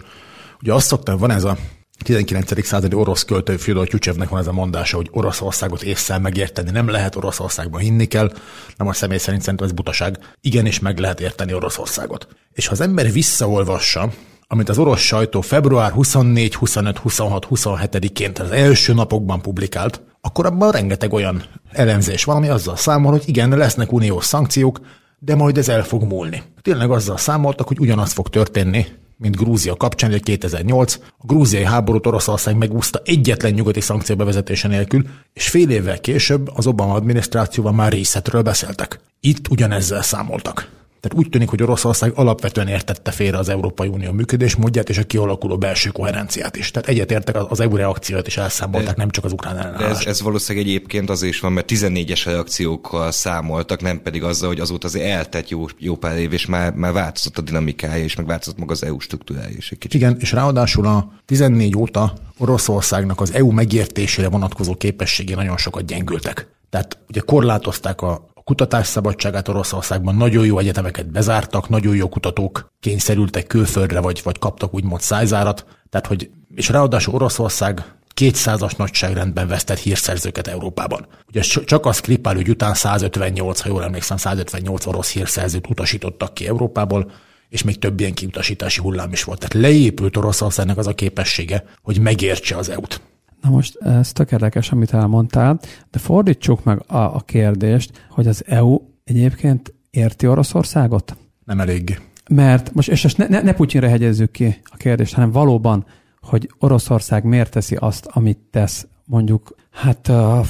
Speaker 1: Ugye azt szoktam, van ez a 19. századi orosz költő Fyodor Tyucsevnek van ez a mondása, hogy Oroszországot észszel megérteni nem lehet, Oroszországban hinni kell. Nem a személy szerint szerintem ez butaság. Igenis meg lehet érteni Oroszországot. És ha az ember visszaolvassa, amit az orosz sajtó február 24, 25, 26, 27-én, az első napokban publikált, akkor abban rengeteg olyan elemzés van, ami azzal számol, hogy igen, lesznek uniós szankciók, de majd ez el fog múlni. Tényleg azzal számoltak, hogy ugyanaz fog történni, mint Grúzia kapcsán, hogy 2008. A grúziai háborút Oroszország megúszta egyetlen nyugati szankció bevezetése nélkül, és fél évvel később az Obama adminisztrációval már részletről beszéltek. Itt ugyanezzel számoltak. Tehát úgy tűnik, hogy Oroszország alapvetően értette félre az Európai Unió működésmódját és a kialakuló belső koherenciát is. Tehát egyetértek az EU reakciót is elszámolták, nem csak az ukrán ellenállást.
Speaker 4: Ez, ez valószínűleg egyébként az is van, mert 14-es reakciókkal számoltak, nem pedig azzal, hogy azóta azért eltett jó, jó pár év, és már, már változott a dinamikája, és meg változott maga az EU struktúrája is egy kicsit.
Speaker 1: Igen, és ráadásul a 14 óta Oroszországnak az EU megértésére vonatkozó képességé nagyon sokat gyengültek. Tehát ugye korlátozták a kutatás szabadságát Oroszországban nagyon jó egyetemeket bezártak, nagyon jó kutatók kényszerültek külföldre, vagy, vagy kaptak úgymond szájzárat. Tehát, hogy, és ráadásul Oroszország 200-as nagyságrendben vesztett hírszerzőket Európában. Ugye csak a Skripal ügy után 158, ha jól emlékszem, 158 orosz hírszerzőt utasítottak ki Európából, és még több ilyen kiutasítási hullám is volt. Tehát leépült Oroszországnak az a képessége, hogy megértse az EU-t.
Speaker 3: Na most ez tök érdekes, amit elmondtál, de fordítsuk meg a, a kérdést, hogy az EU egyébként érti Oroszországot?
Speaker 1: Nem elég.
Speaker 3: Mert most, és ne, ne, ne Putyinra hegyezzük ki a kérdést, hanem valóban, hogy Oroszország miért teszi azt, amit tesz, mondjuk, hát uh,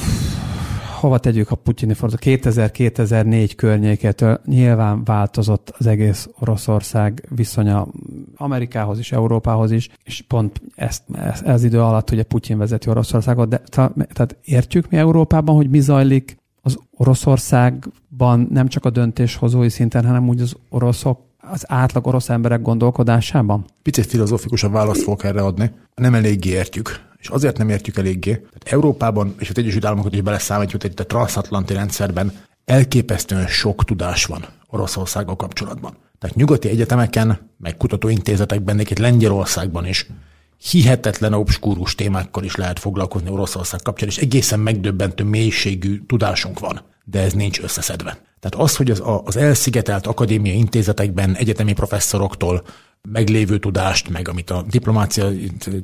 Speaker 3: hova tegyük a putyini forduló? 2000-2004 környékétől nyilván változott az egész Oroszország viszonya Amerikához is, Európához is, és pont ezt, ez, ez idő alatt ugye Putyin vezeti Oroszországot, de tehát értjük mi Európában, hogy mi zajlik az Oroszországban nem csak a döntéshozói szinten, hanem úgy az oroszok az átlag orosz emberek gondolkodásában?
Speaker 1: Picit filozófikusabb választ fogok erre adni. Nem eléggé értjük és azért nem értjük eléggé. Tehát Európában és az Egyesült Államokat is beleszámítjuk, itt a transatlanti rendszerben elképesztően sok tudás van Oroszországgal kapcsolatban. Tehát nyugati egyetemeken, meg kutatóintézetekben, itt Lengyelországban is hihetetlen obskúrus témákkal is lehet foglalkozni Oroszország kapcsán, és egészen megdöbbentő mélységű tudásunk van, de ez nincs összeszedve. Tehát az, hogy az, az elszigetelt akadémiai intézetekben egyetemi professzoroktól meglévő tudást, meg amit a diplomácia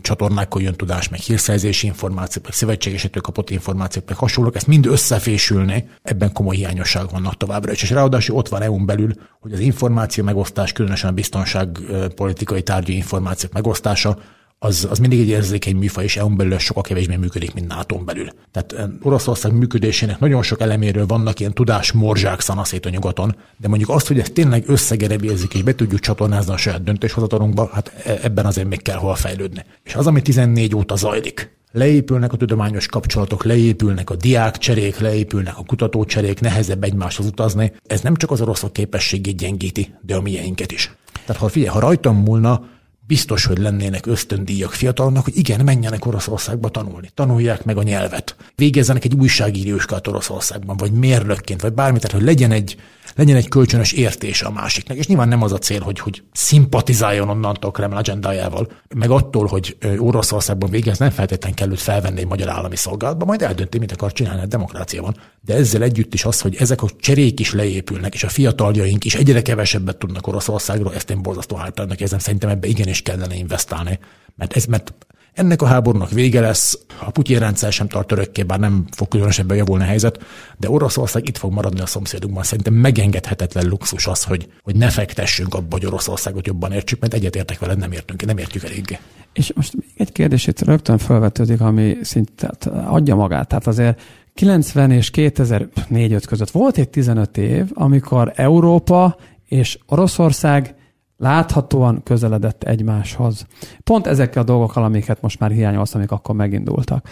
Speaker 1: csatornákon jön tudás, meg hírszerzési információk, meg szövetségesetől kapott információk, meg hasonlók, ezt mind összefésülni, ebben komoly hiányosság vannak továbbra is. És ráadásul ott van EU-n belül, hogy az információ megosztás, különösen a biztonságpolitikai tárgyi információk megosztása, az, az mindig egy érzékeny műfaj, és EU-n belül sokkal kevésbé működik, mint nato belül. Tehát eh, Oroszország működésének nagyon sok eleméről vannak ilyen tudásmorzsák szanaszét a nyugaton, de mondjuk azt, hogy ezt tényleg összegerebézik és be tudjuk csatornázni a saját döntéshozatalunkba, hát e, ebben azért még kell hol fejlődni. És az, ami 14 óta zajlik, leépülnek a tudományos kapcsolatok, leépülnek a diákcserék, leépülnek a kutatócserék, nehezebb egymáshoz utazni. Ez nem csak az oroszok képességét gyengíti, de a mieinket is. Tehát ha figyelj, ha rajtam múlna, biztos, hogy lennének ösztöndíjak fiataloknak, hogy igen, menjenek Oroszországba tanulni, tanulják meg a nyelvet, végezzenek egy újságíróskát Oroszországban, vagy mérnökként, vagy bármit, tehát hogy legyen egy legyen egy kölcsönös értése a másiknak. És nyilván nem az a cél, hogy, hogy szimpatizáljon onnantól Kreml agendájával, meg attól, hogy Oroszországban végez, nem feltétlenül kell őt felvenni egy magyar állami szolgálatba, majd eldönti, mit akar csinálni, a demokrácia van. De ezzel együtt is az, hogy ezek a cserék is leépülnek, és a fiataljaink is egyre kevesebbet tudnak Oroszországról, ezt én borzasztó hátránynak érzem, szerintem ebbe igenis kellene investálni. Mert ez, mert ennek a háborúnak vége lesz, a Putyin rendszer sem tart örökké, bár nem fog különösebben javulni a helyzet, de Oroszország itt fog maradni a szomszédunkban. Szerintem megengedhetetlen luxus az, hogy, hogy ne fektessünk abba, hogy Oroszországot jobban értsük, mert egyetértek veled, nem értünk, nem értjük eléggé.
Speaker 3: És most még egy kérdés itt rögtön felvetődik, ami szinte adja magát. Tehát azért 90 és 2004 között volt egy 15 év, amikor Európa és Oroszország láthatóan közeledett egymáshoz. Pont ezekkel a dolgokkal, amiket most már hiányolsz, amik akkor megindultak.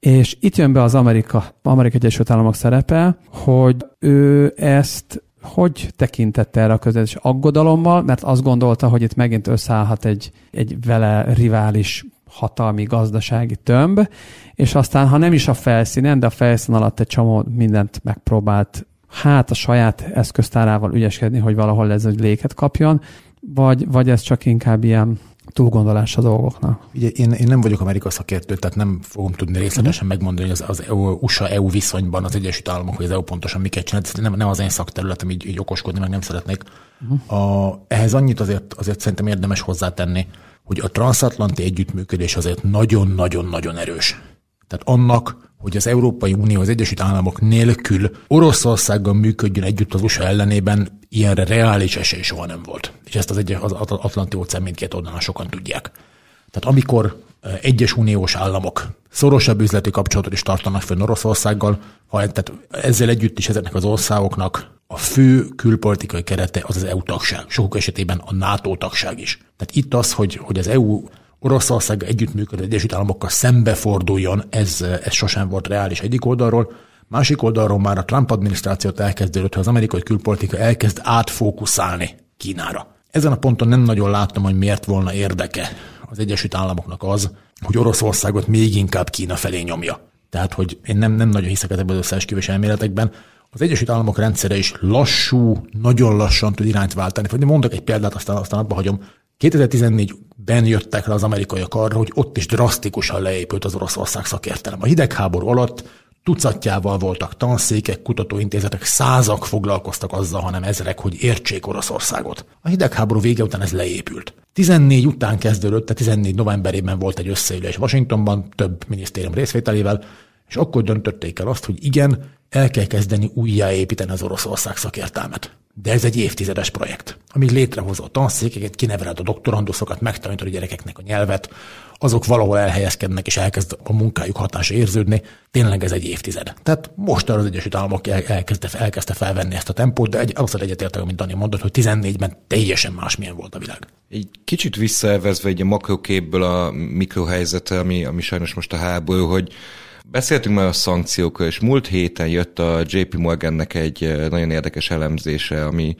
Speaker 3: És itt jön be az Amerika, Amerika Egyesült Államok szerepe, hogy ő ezt hogy tekintette erre a közeledés aggodalommal, mert azt gondolta, hogy itt megint összeállhat egy, egy vele rivális hatalmi gazdasági tömb, és aztán, ha nem is a felszínen, de a felszín alatt egy csomó mindent megpróbált hát a saját eszköztárával ügyeskedni, hogy valahol ez egy léket kapjon, vagy, vagy ez csak inkább ilyen túlgondolás a dolgoknak?
Speaker 1: Ugye én, én nem vagyok Amerika szakértő, tehát nem fogom tudni részletesen uh-huh. megmondani, hogy az, az EU, USA-EU viszonyban az Egyesült Államok, hogy az EU pontosan miket csinál. Ez nem, nem az én szakterületem, így, így okoskodni meg nem szeretnék. Uh-huh. A, ehhez annyit azért, azért szerintem érdemes hozzátenni, hogy a transatlanti együttműködés azért nagyon-nagyon-nagyon erős. Tehát annak, hogy az Európai Unió, az Egyesült Államok nélkül Oroszországgal működjön együtt az USA ellenében, ilyenre reális esély soha nem volt. És ezt az, egy, az Atlanti óceán mindkét oldalán sokan tudják. Tehát amikor eh, egyes uniós államok szorosabb üzleti kapcsolatot is tartanak fönn Oroszországgal, ha, tehát ezzel együtt is ezeknek az országoknak a fő külpolitikai kerete az az EU tagság, sokuk esetében a NATO tagság is. Tehát itt az, hogy, hogy az EU Oroszország együttműködő Egyesült Államokkal szembeforduljon, ez, ez sosem volt reális egyik oldalról. Másik oldalról már a Trump adminisztrációt elkezdődött, hogy az amerikai külpolitika elkezd átfókuszálni Kínára. Ezen a ponton nem nagyon láttam, hogy miért volna érdeke az Egyesült Államoknak az, hogy Oroszországot még inkább Kína felé nyomja. Tehát, hogy én nem, nem nagyon hiszek ebben az összeesküvés elméletekben. Az Egyesült Államok rendszere is lassú, nagyon lassan tud irányt váltani. Mondok egy példát, aztán, aztán abba hagyom. 2014-ben jöttek le az amerikaiak arra, hogy ott is drasztikusan leépült az Oroszország szakértelem. A hidegháború alatt tucatjával voltak tanszékek, kutatóintézetek, százak foglalkoztak azzal, hanem ezrek, hogy értsék Oroszországot. A hidegháború vége után ez leépült. 14 után kezdődött, tehát 14 novemberében volt egy összeülés Washingtonban, több minisztérium részvételével, és akkor döntötték el azt, hogy igen, el kell kezdeni újjáépíteni az Oroszország szakértelmet. De ez egy évtizedes projekt, ami létrehozza a tanszékeket, kineveled a doktoranduszokat, megtanítod a gyerekeknek a nyelvet, azok valahol elhelyezkednek, és elkezd a munkájuk hatása érződni. Tényleg ez egy évtized. Tehát most az Egyesült Államok elkezdte, elkezdte felvenni ezt a tempót, de egy, azt egyetértek, mint Dani mondott, hogy 14-ben teljesen másmilyen volt a világ.
Speaker 4: Egy kicsit visszaelvezve egy a makroképből a mikrohelyzetre, ami, ami sajnos most a háború, hogy Beszéltünk már a szankciókról, és múlt héten jött a JP Morgannek egy eh, nagyon érdekes elemzése, ami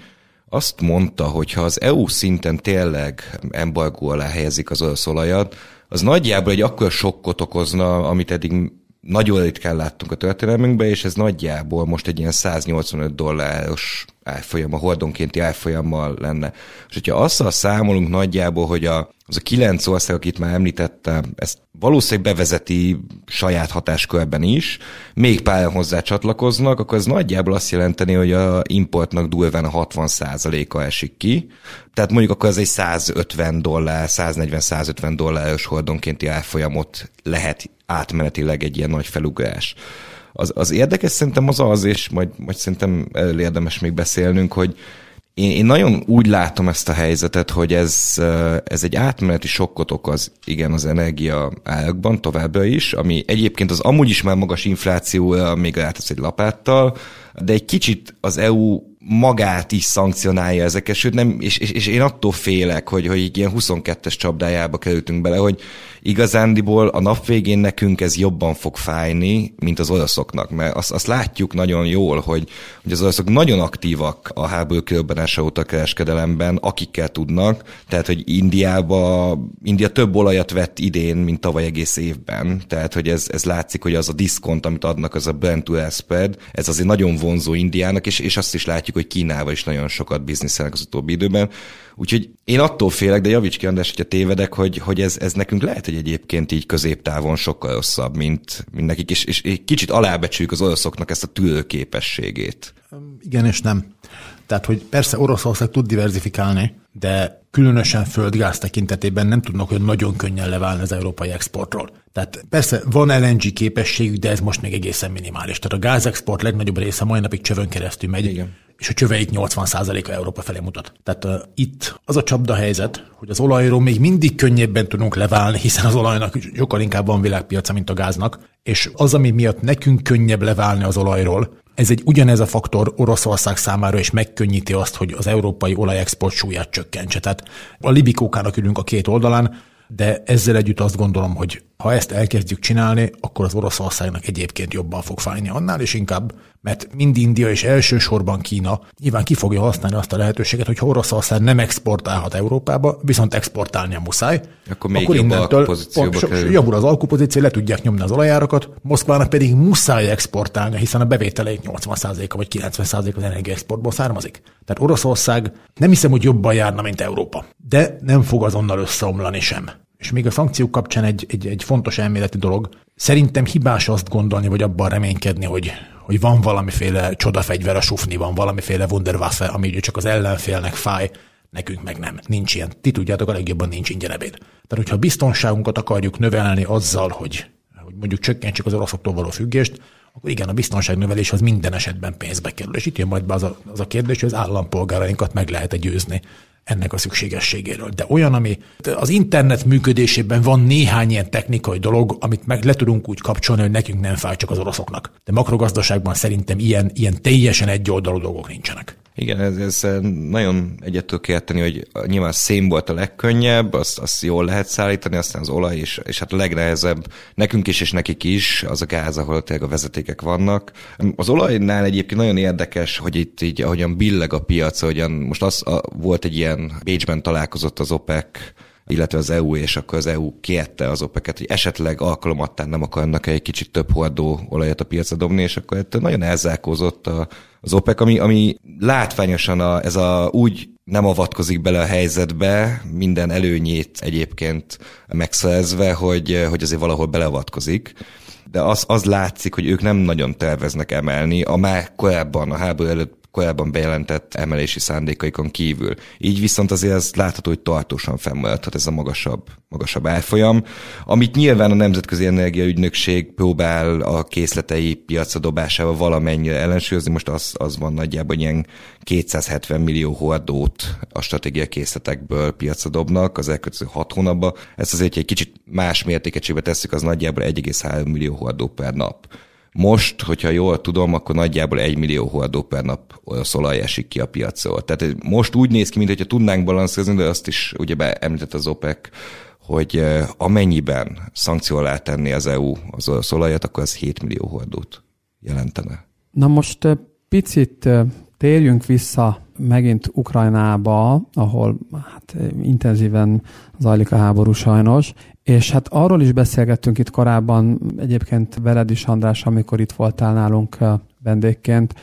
Speaker 4: azt mondta, hogy ha az EU szinten tényleg embargó alá helyezik az orosz olajat, az nagyjából egy akkor sokkot okozna, amit eddig nagyon ritkán láttunk a történelmünkben, és ez nagyjából most egy ilyen 185 dolláros árfolyam, a hordonkénti árfolyammal lenne. És hogyha azzal számolunk nagyjából, hogy a, az a kilenc ország, akit már említettem, ezt valószínűleg bevezeti saját hatáskörben is, még páran hozzá csatlakoznak, akkor ez nagyjából azt jelenteni, hogy a importnak durván a 60%-a esik ki. Tehát mondjuk akkor ez egy 150 dollár, 140-150 dolláros hordonkénti árfolyamot lehet átmenetileg egy ilyen nagy felugrás. Az, az érdekes szerintem az az, és majd, majd szerintem érdemes még beszélnünk, hogy én, én nagyon úgy látom ezt a helyzetet, hogy ez, ez egy átmeneti sokkot okoz, igen, az energia árakban továbbra is, ami egyébként az amúgy is már magas inflációra még rátesz egy lapáttal, de egy kicsit az EU magát is szankcionálja ezeket, sőt nem, és, és, és én attól félek, hogy, hogy ilyen 22-es csapdájába kerültünk bele, hogy igazándiból a nap végén nekünk ez jobban fog fájni, mint az oroszoknak, mert azt, azt látjuk nagyon jól, hogy, hogy az oroszok nagyon aktívak a háború körbenása óta kereskedelemben, akikkel tudnak, tehát hogy Indiába, India több olajat vett idén, mint tavaly egész évben, tehát hogy ez, ez látszik, hogy az a diszkont, amit adnak, az a Brent to spread, ez azért nagyon vonzó Indiának, és, és azt is látjuk, hogy Kínával is nagyon sokat bizniszelnek az utóbbi időben. Úgyhogy én attól félek, de javíts ki András, hogyha tévedek, hogy, hogy ez, ez nekünk lehet, hogy egyébként így középtávon sokkal rosszabb, mint, mint nekik, és, és egy kicsit alábecsüljük az oroszoknak ezt a tűrőképességét.
Speaker 1: Igen és nem. Tehát, hogy persze Oroszország tud diversifikálni, de különösen földgáz tekintetében nem tudnak hogy nagyon könnyen leválni az európai exportról. Tehát persze van LNG képességük, de ez most még egészen minimális. Tehát a gázexport legnagyobb része mai napig csövön keresztül megy. Igen és a csöveik 80%-a Európa felé mutat. Tehát uh, itt az a csapda helyzet, hogy az olajról még mindig könnyebben tudunk leválni, hiszen az olajnak sokkal inkább van világpiaca, mint a gáznak, és az, ami miatt nekünk könnyebb leválni az olajról, ez egy ugyanez a faktor Oroszország számára is megkönnyíti azt, hogy az európai olajexport súlyát csökkentse. Tehát a libikókának ülünk a két oldalán, de ezzel együtt azt gondolom, hogy ha ezt elkezdjük csinálni, akkor az Oroszországnak egyébként jobban fog fájni annál, és inkább, mert mind India és elsősorban Kína nyilván ki fogja használni azt a lehetőséget, hogy Oroszország nem exportálhat Európába, viszont exportálnia muszáj,
Speaker 4: akkor, még akkor jobb innentől
Speaker 1: jobbul az alkupozíció, le tudják nyomni az olajárakat, Moszkvának pedig muszáj exportálni, hiszen a bevételeik 80%-a vagy 90% az energiaexportból származik. Tehát Oroszország nem hiszem, hogy jobban járna, mint Európa. De nem fog azonnal összeomlani sem. És még a szankciók kapcsán egy, egy, egy fontos elméleti dolog. Szerintem hibás azt gondolni, vagy abban reménykedni, hogy, hogy van valamiféle csodafegyver a sufniban, valamiféle Wunderwaffe, ami csak az ellenfélnek fáj, nekünk meg nem. Nincs ilyen. Ti tudjátok, a legjobban nincs ingyen ebéd. Tehát, hogyha biztonságunkat akarjuk növelni azzal, hogy, hogy mondjuk csökkentsük az oroszoktól való függést, akkor igen, a biztonságnövelés az minden esetben pénzbe kerül. És itt jön majd be az a, az a kérdés, hogy az állampolgárainkat meg lehet-e győzni ennek a szükségességéről. De olyan, ami az internet működésében van néhány ilyen technikai dolog, amit meg le tudunk úgy kapcsolni, hogy nekünk nem fáj csak az oroszoknak. De makrogazdaságban szerintem ilyen, ilyen teljesen egyoldalú dolgok nincsenek.
Speaker 4: Igen, ez, ez nagyon egyet érteni, hogy nyilván szén volt a legkönnyebb, azt, azt jól lehet szállítani, aztán az olaj is, és hát a legnehezebb nekünk is és nekik is az a gáz, ahol tényleg a vezetékek vannak. Az olajnál egyébként nagyon érdekes, hogy itt így ahogyan billeg a piac, ahogyan most az a, volt egy ilyen Bécsben találkozott az OPEC illetve az EU, és akkor az EU kiette az OPEC-et, hogy esetleg alkalomattán nem akarnak egy kicsit több hordó olajat a piacra dobni, és akkor ettől nagyon elzárkózott a, az OPEC, ami, ami látványosan a, ez a úgy nem avatkozik bele a helyzetbe, minden előnyét egyébként megszerezve, hogy, hogy azért valahol beleavatkozik. de az, az látszik, hogy ők nem nagyon terveznek emelni a már korábban, a háború előtt korábban bejelentett emelési szándékaikon kívül. Így viszont azért ez látható, hogy tartósan fennmaradhat ez a magasabb, magasabb árfolyam, amit nyilván a Nemzetközi Energiaügynökség próbál a készletei piacra dobásával valamennyire ellensúlyozni. Most az, az van nagyjából ilyen 270 millió hordót a stratégiai készletekből piacra dobnak az elkövetkező hat hónapban. Ezt azért egy kicsit más mértékecsébe tesszük, az nagyjából 1,3 millió hordó per nap. Most, hogyha jól tudom, akkor nagyjából egy millió hordó per nap orosz olaj esik ki a piacról. Tehát most úgy néz ki, mintha tudnánk balanszírozni, de azt is ugye említett az OPEC, hogy eh, amennyiben szankció alá tenni az EU az orosz olajat, akkor az 7 millió hordót jelentene.
Speaker 3: Na most eh, picit eh, térjünk vissza megint Ukrajnába, ahol hát intenzíven zajlik a háború sajnos, és hát arról is beszélgettünk itt korábban, egyébként veled is, András, amikor itt voltál nálunk vendégként,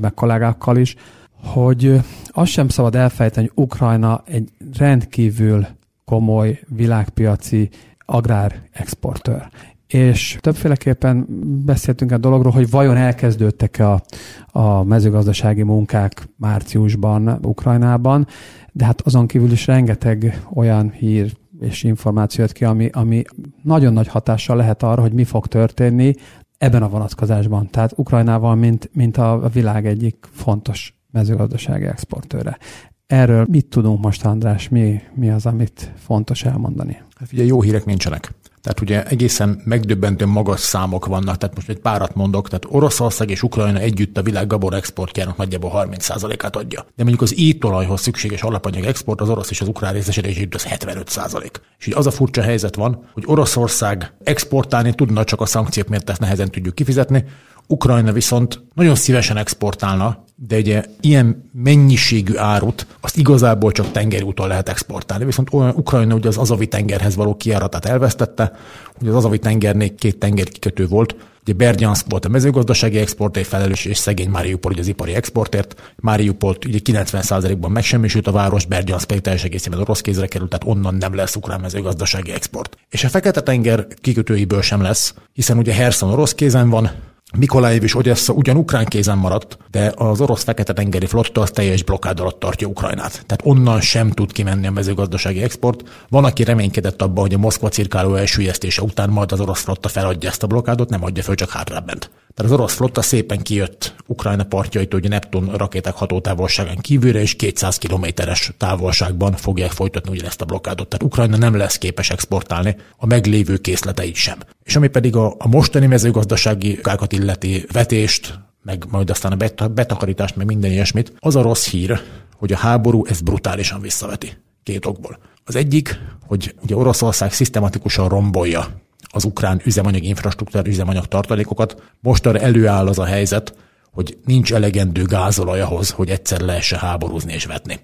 Speaker 3: meg kollégákkal is, hogy azt sem szabad elfejteni, hogy Ukrajna egy rendkívül komoly világpiaci agrárexportőr. És többféleképpen beszéltünk a dologról, hogy vajon elkezdődtek a, a mezőgazdasági munkák márciusban Ukrajnában, de hát azon kívül is rengeteg olyan hír és információ jött ki, ami, ami nagyon nagy hatással lehet arra, hogy mi fog történni ebben a vonatkozásban. Tehát Ukrajnával, mint, mint a világ egyik fontos mezőgazdasági exportőre. Erről mit tudunk most, András? Mi, mi az, amit fontos elmondani?
Speaker 1: Hát ugye jó hírek nincsenek. Tehát ugye egészen megdöbbentő magas számok vannak, tehát most egy párat mondok, tehát Oroszország és Ukrajna együtt a világ gabor exportjának nagyjából 30%-át adja. De mondjuk az étolajhoz szükséges alapanyag export az orosz és az ukrán részesedés együtt az 75%. És így az a furcsa helyzet van, hogy Oroszország exportálni tudna, csak a szankciók miatt ezt nehezen tudjuk kifizetni, Ukrajna viszont nagyon szívesen exportálna, de ugye ilyen mennyiségű árut azt igazából csak tengeri úton lehet exportálni. Viszont olyan Ukrajna ugye az Azavi tengerhez való kiáratát elvesztette, ugye az Azavi tengernél két tenger kikötő volt, Ugye Berdyansk volt a mezőgazdasági exportért felelős, és szegény Mariupol ugye az ipari exportért. Mariupol ugye 90%-ban megsemmisült a város, Berdyansk pedig teljes egészében orosz kézre került, tehát onnan nem lesz ukrán mezőgazdasági export. És a Fekete-tenger kikötőiből sem lesz, hiszen ugye Herson orosz kézen van, Mikolaev és Odessa ugyan ukrán kézen maradt, de az orosz fekete-tengeri flotta az teljes blokkád alatt tartja Ukrajnát. Tehát onnan sem tud kimenni a mezőgazdasági export. Van, aki reménykedett abban, hogy a Moszkva cirkáló elsüllyesztése után majd az orosz flotta feladja ezt a blokkádot, nem adja föl, csak hátrább ment. Tehát az orosz flotta szépen kijött Ukrajna partjaitól, hogy Neptun rakéták hatótávolságán kívülre, és 200 kilométeres távolságban fogják folytatni ugyanezt a blokkádot. Tehát Ukrajna nem lesz képes exportálni a meglévő készleteit sem. És ami pedig a, a mostani mezőgazdasági kákat illeti vetést, meg majd aztán a betakarítást, meg minden ilyesmit, az a rossz hír, hogy a háború ezt brutálisan visszaveti. Két okból. Az egyik, hogy ugye Oroszország szisztematikusan rombolja az ukrán üzemanyag infrastruktúrát, üzemanyag tartalékokat. Most arra előáll az a helyzet, hogy nincs elegendő gázolaj ahhoz, hogy egyszer lehessen háborúzni és vetni.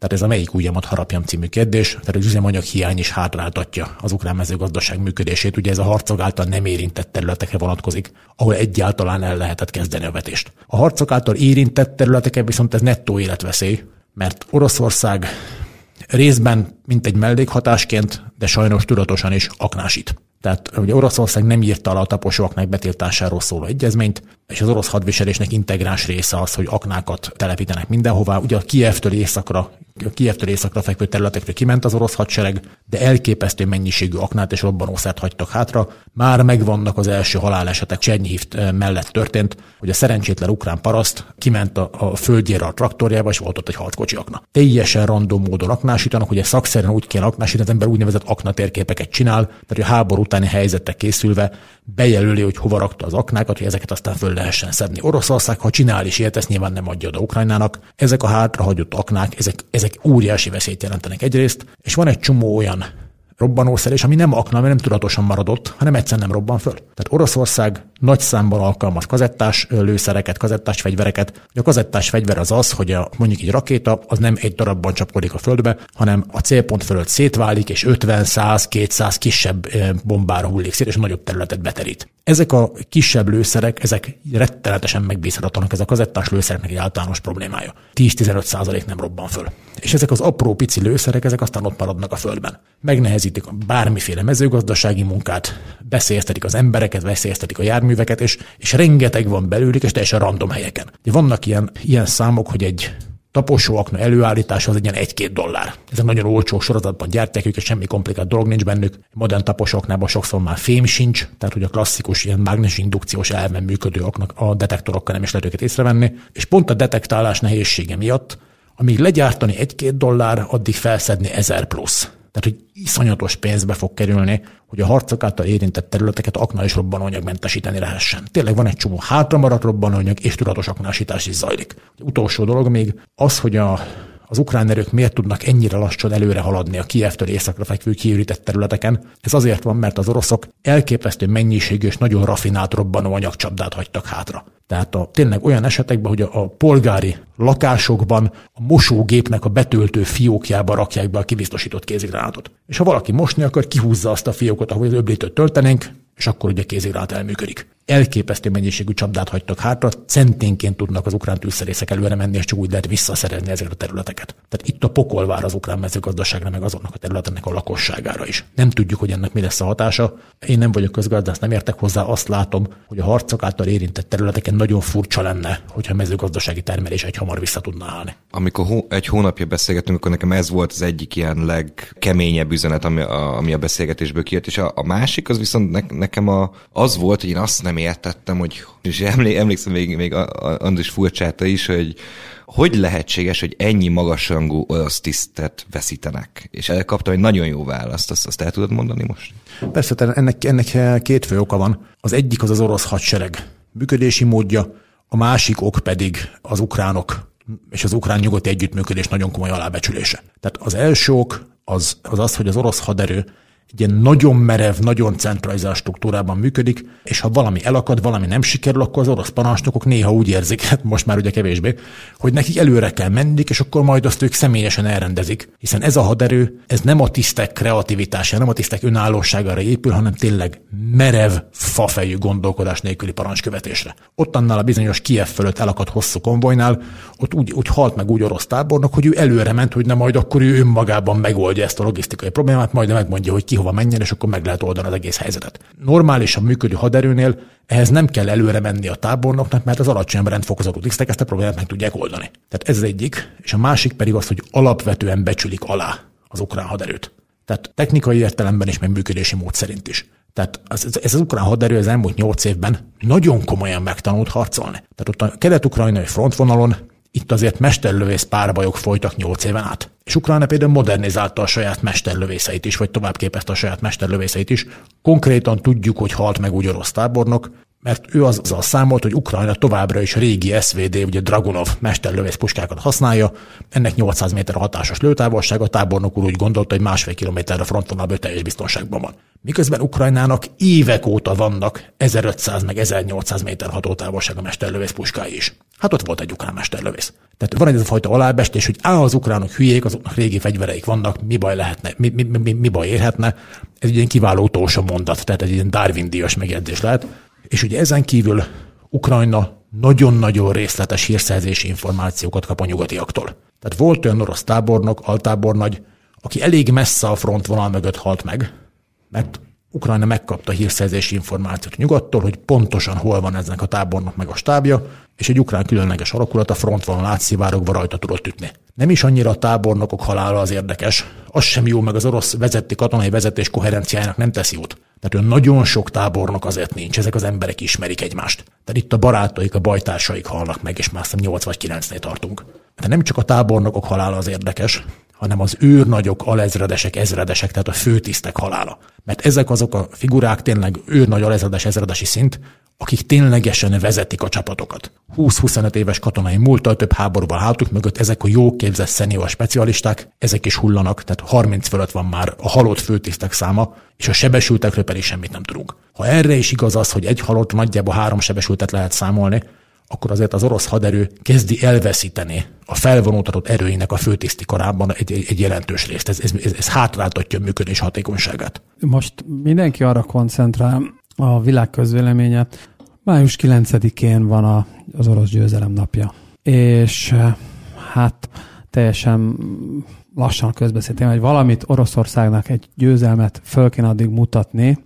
Speaker 1: Tehát ez a melyik ujjamat harapjam című kérdés, tehát az üzemanyag hiány is hátráltatja az ukrán mezőgazdaság működését. Ugye ez a harcok által nem érintett területekre vonatkozik, ahol egyáltalán el lehetett kezdeni a vetést. A harcok által érintett területeken viszont ez nettó életveszély, mert Oroszország részben mint egy mellékhatásként, de sajnos tudatosan is aknásít. Tehát ugye Oroszország nem írta alá a taposóaknak betiltásáról szóló egyezményt, és az orosz hadviselésnek integráns része az, hogy aknákat telepítenek mindenhová. Ugye a Kievtől északra, Kievtől északra fekvő területekre kiment az orosz hadsereg, de elképesztő mennyiségű aknát és robbanószert hagytak hátra. Már megvannak az első halálesetek, Csernyhív eh, mellett történt, hogy a szerencsétlen ukrán paraszt kiment a, a földjére a traktorjába, és volt ott egy haltkocsi akna. Teljesen random módon aknásítanak, ugye szakszerűen úgy kell aknásítani, az ember úgynevezett aknatérképeket csinál, tehát hogy a háború utáni helyzetek készülve bejelöli, hogy hova rakta az aknákat, hogy ezeket aztán föl lehessen szedni. Oroszország, ha csinál is ilyet, ezt nyilván nem adja oda Ukrajnának. Ezek a hátrahagyott aknák, ezek, ezek óriási veszélyt jelentenek egyrészt, és van egy csomó olyan robbanószer, és ami nem akna, mert nem tudatosan maradott, hanem egyszerűen nem robban föl. Tehát Oroszország nagy számban alkalmaz kazettás lőszereket, kazettás fegyvereket. A kazettás fegyver az az, hogy a, mondjuk egy rakéta az nem egy darabban csapkodik a földbe, hanem a célpont fölött szétválik, és 50, 100, 200 kisebb bombára hullik szét, és nagyobb területet beterít. Ezek a kisebb lőszerek, ezek rettenetesen megbízhatatlanak, ez a kazettás lőszereknek egy általános problémája. 10-15 százalék nem robban föl. És ezek az apró pici lőszerek, ezek aztán ott maradnak a földben. Megnehezítik bármiféle mezőgazdasági munkát, beszéltetik az embereket, beszéltetik a járműveket, és, és rengeteg van belőlük, és teljesen random helyeken. De vannak ilyen, ilyen számok, hogy egy taposóakna előállítása az egy ilyen egy-két dollár. Ezek nagyon olcsó sorozatban gyártják őket, semmi komplikált dolog nincs bennük. Modern taposóknában sokszor már fém sincs, tehát hogy a klasszikus ilyen mágnes indukciós elven működő aknak a detektorokkal nem is lehet őket észrevenni. És pont a detektálás nehézsége miatt, amíg legyártani egy-két dollár, addig felszedni ezer plusz. Tehát, hogy iszonyatos pénzbe fog kerülni, hogy a harcok által érintett területeket akna és robbanóanyagmentesíteni lehessen. Tényleg van egy csomó hátramaradt robbanóanyag és tudatos aknásítás is zajlik. Utolsó dolog még az, hogy a az ukrán erők miért tudnak ennyire lassan előre haladni a Kievtől északra fekvő kiürített területeken. Ez azért van, mert az oroszok elképesztő mennyiségű és nagyon rafinált robbanó anyagcsapdát hagytak hátra. Tehát a, tényleg olyan esetekben, hogy a, a polgári lakásokban a mosógépnek a betöltő fiókjába rakják be a kibiztosított kézigránátot. És ha valaki mosni akar, kihúzza azt a fiókot, ahogy az öblítőt töltenénk, és akkor ugye kézigrát elműködik. Elképesztő mennyiségű csapdát hagytak hátra, centénként tudnak az ukrán tűzszerészek előre menni, és csak úgy lehet visszaszerezni ezeket a területeket. Tehát itt a pokol vár az ukrán mezőgazdaságra, meg azonnak a területeknek a lakosságára is. Nem tudjuk, hogy ennek mi lesz a hatása. Én nem vagyok közgazdász, nem értek hozzá, azt látom, hogy a harcok által érintett területeken nagyon furcsa lenne, hogyha a mezőgazdasági termelés egy hamar vissza tudna állni.
Speaker 4: Amikor hó, egy hónapja beszélgetünk, akkor nekem ez volt az egyik ilyen legkeményebb üzenet, ami a, ami a beszélgetésből kijött, és a, a másik az viszont ne, nekem a, az volt, hogy én azt nem értettem, hogy, és emlé, emlékszem még, még Andris furcsáta is, hogy hogy lehetséges, hogy ennyi magasrangú orosz tisztet veszítenek? És elkaptam egy nagyon jó választ, azt, azt el tudod mondani most?
Speaker 1: Persze, ennek, ennek két fő oka van. Az egyik az az orosz hadsereg működési módja, a másik ok pedig az ukránok és az ukrán-nyugati együttműködés nagyon komoly alábecsülése. Tehát az első ok az, az az, hogy az orosz haderő egy ilyen nagyon merev, nagyon centralizált struktúrában működik, és ha valami elakad, valami nem sikerül, akkor az orosz parancsnokok néha úgy érzik, hát most már ugye kevésbé, hogy nekik előre kell menni, és akkor majd azt ők személyesen elrendezik. Hiszen ez a haderő, ez nem a tisztek kreativitására, nem a tisztek önállóságára épül, hanem tényleg merev, fafejű gondolkodás nélküli parancskövetésre. Ott annál a bizonyos Kiev fölött elakadt hosszú konvojnál, ott úgy, úgy halt meg úgy orosz tábornok, hogy ő előre ment, hogy nem majd akkor ő önmagában megoldja ezt a logisztikai problémát, majd megmondja, hogy ki hova menjen, és akkor meg lehet oldani az egész helyzetet. Normálisan működő haderőnél ehhez nem kell előre menni a tábornoknak, mert az alacsony rendfokozatú tisztek ezt a problémát meg tudják oldani. Tehát ez az egyik, és a másik pedig az, hogy alapvetően becsülik alá az ukrán haderőt. Tehát technikai értelemben is, meg működési mód szerint is. Tehát ez, ez az ukrán haderő az elmúlt nyolc évben nagyon komolyan megtanult harcolni. Tehát ott a kelet-ukrajnai frontvonalon itt azért mesterlövész párbajok folytak nyolc éven át. És Ukrajna például modernizálta a saját mesterlövészeit is, vagy tovább képezte a saját mesterlövészeit is. Konkrétan tudjuk, hogy halt meg úgy orosz tábornok, mert ő az, azzal számolt, hogy Ukrajna továbbra is régi SVD, ugye Dragunov mesterlövész puskákat használja, ennek 800 méter a hatásos lőtávolság, a tábornok úr úgy gondolta, hogy másfél kilométerre frontvonalban teljes biztonságban van. Miközben Ukrajnának évek óta vannak 1500 meg 1800 méter hatótávolság a mesterlövész puskái is. Hát ott volt egy ukrán mesterlövész. Tehát van egy fajta alábestés, hogy á, az ukránok hülyék, azoknak régi fegyvereik vannak, mi baj lehetne, mi, mi, mi, mi baj érhetne. Ez egy ilyen kiváló utolsó mondat, tehát egy ilyen Darwin-díjas megjegyzés lehet. És ugye ezen kívül Ukrajna nagyon-nagyon részletes hírszerzési információkat kap a nyugatiaktól. Tehát volt olyan orosz tábornok, altábornagy, aki elég messze a frontvonal mögött halt meg, mert Ukrajna megkapta hírszerzési információt nyugattól, hogy pontosan hol van eznek a tábornok meg a stábja, és egy ukrán különleges alakulat a frontvonal átszivárogva rajta tudott ütni. Nem is annyira a tábornokok halála az érdekes, az sem jó, meg az orosz vezeti katonai vezetés koherenciájának nem teszi jót. Tehát olyan nagyon sok tábornok azért nincs, ezek az emberek ismerik egymást. Tehát itt a barátaik, a bajtársaik halnak meg, és már 8 vagy 9-nél tartunk. De nem csak a tábornokok halála az érdekes, hanem az őrnagyok, alezredesek, ezredesek, tehát a főtisztek halála. Mert ezek azok a figurák tényleg őrnagy, alezredes, ezredesi szint, akik ténylegesen vezetik a csapatokat. 20-25 éves katonai múltal több háborúban hátuk mögött ezek a jó képzett szenior specialisták, ezek is hullanak, tehát 30 fölött van már a halott főtisztek száma, és a sebesültekről pedig semmit nem tudunk. Ha erre is igaz az, hogy egy halott nagyjából három sebesültet lehet számolni, akkor azért az orosz haderő kezdi elveszíteni a felvonultatott erőinek a főtiszti karában egy, egy, egy jelentős részt. Ez, ez, ez, ez hátráltatja a működés hatékonyságát.
Speaker 3: Most mindenki arra koncentrál a világ közvéleménye. Május 9-én van a, az orosz győzelem napja. És hát teljesen lassan közbeszéltem, hogy valamit Oroszországnak egy győzelmet föl kéne addig mutatni,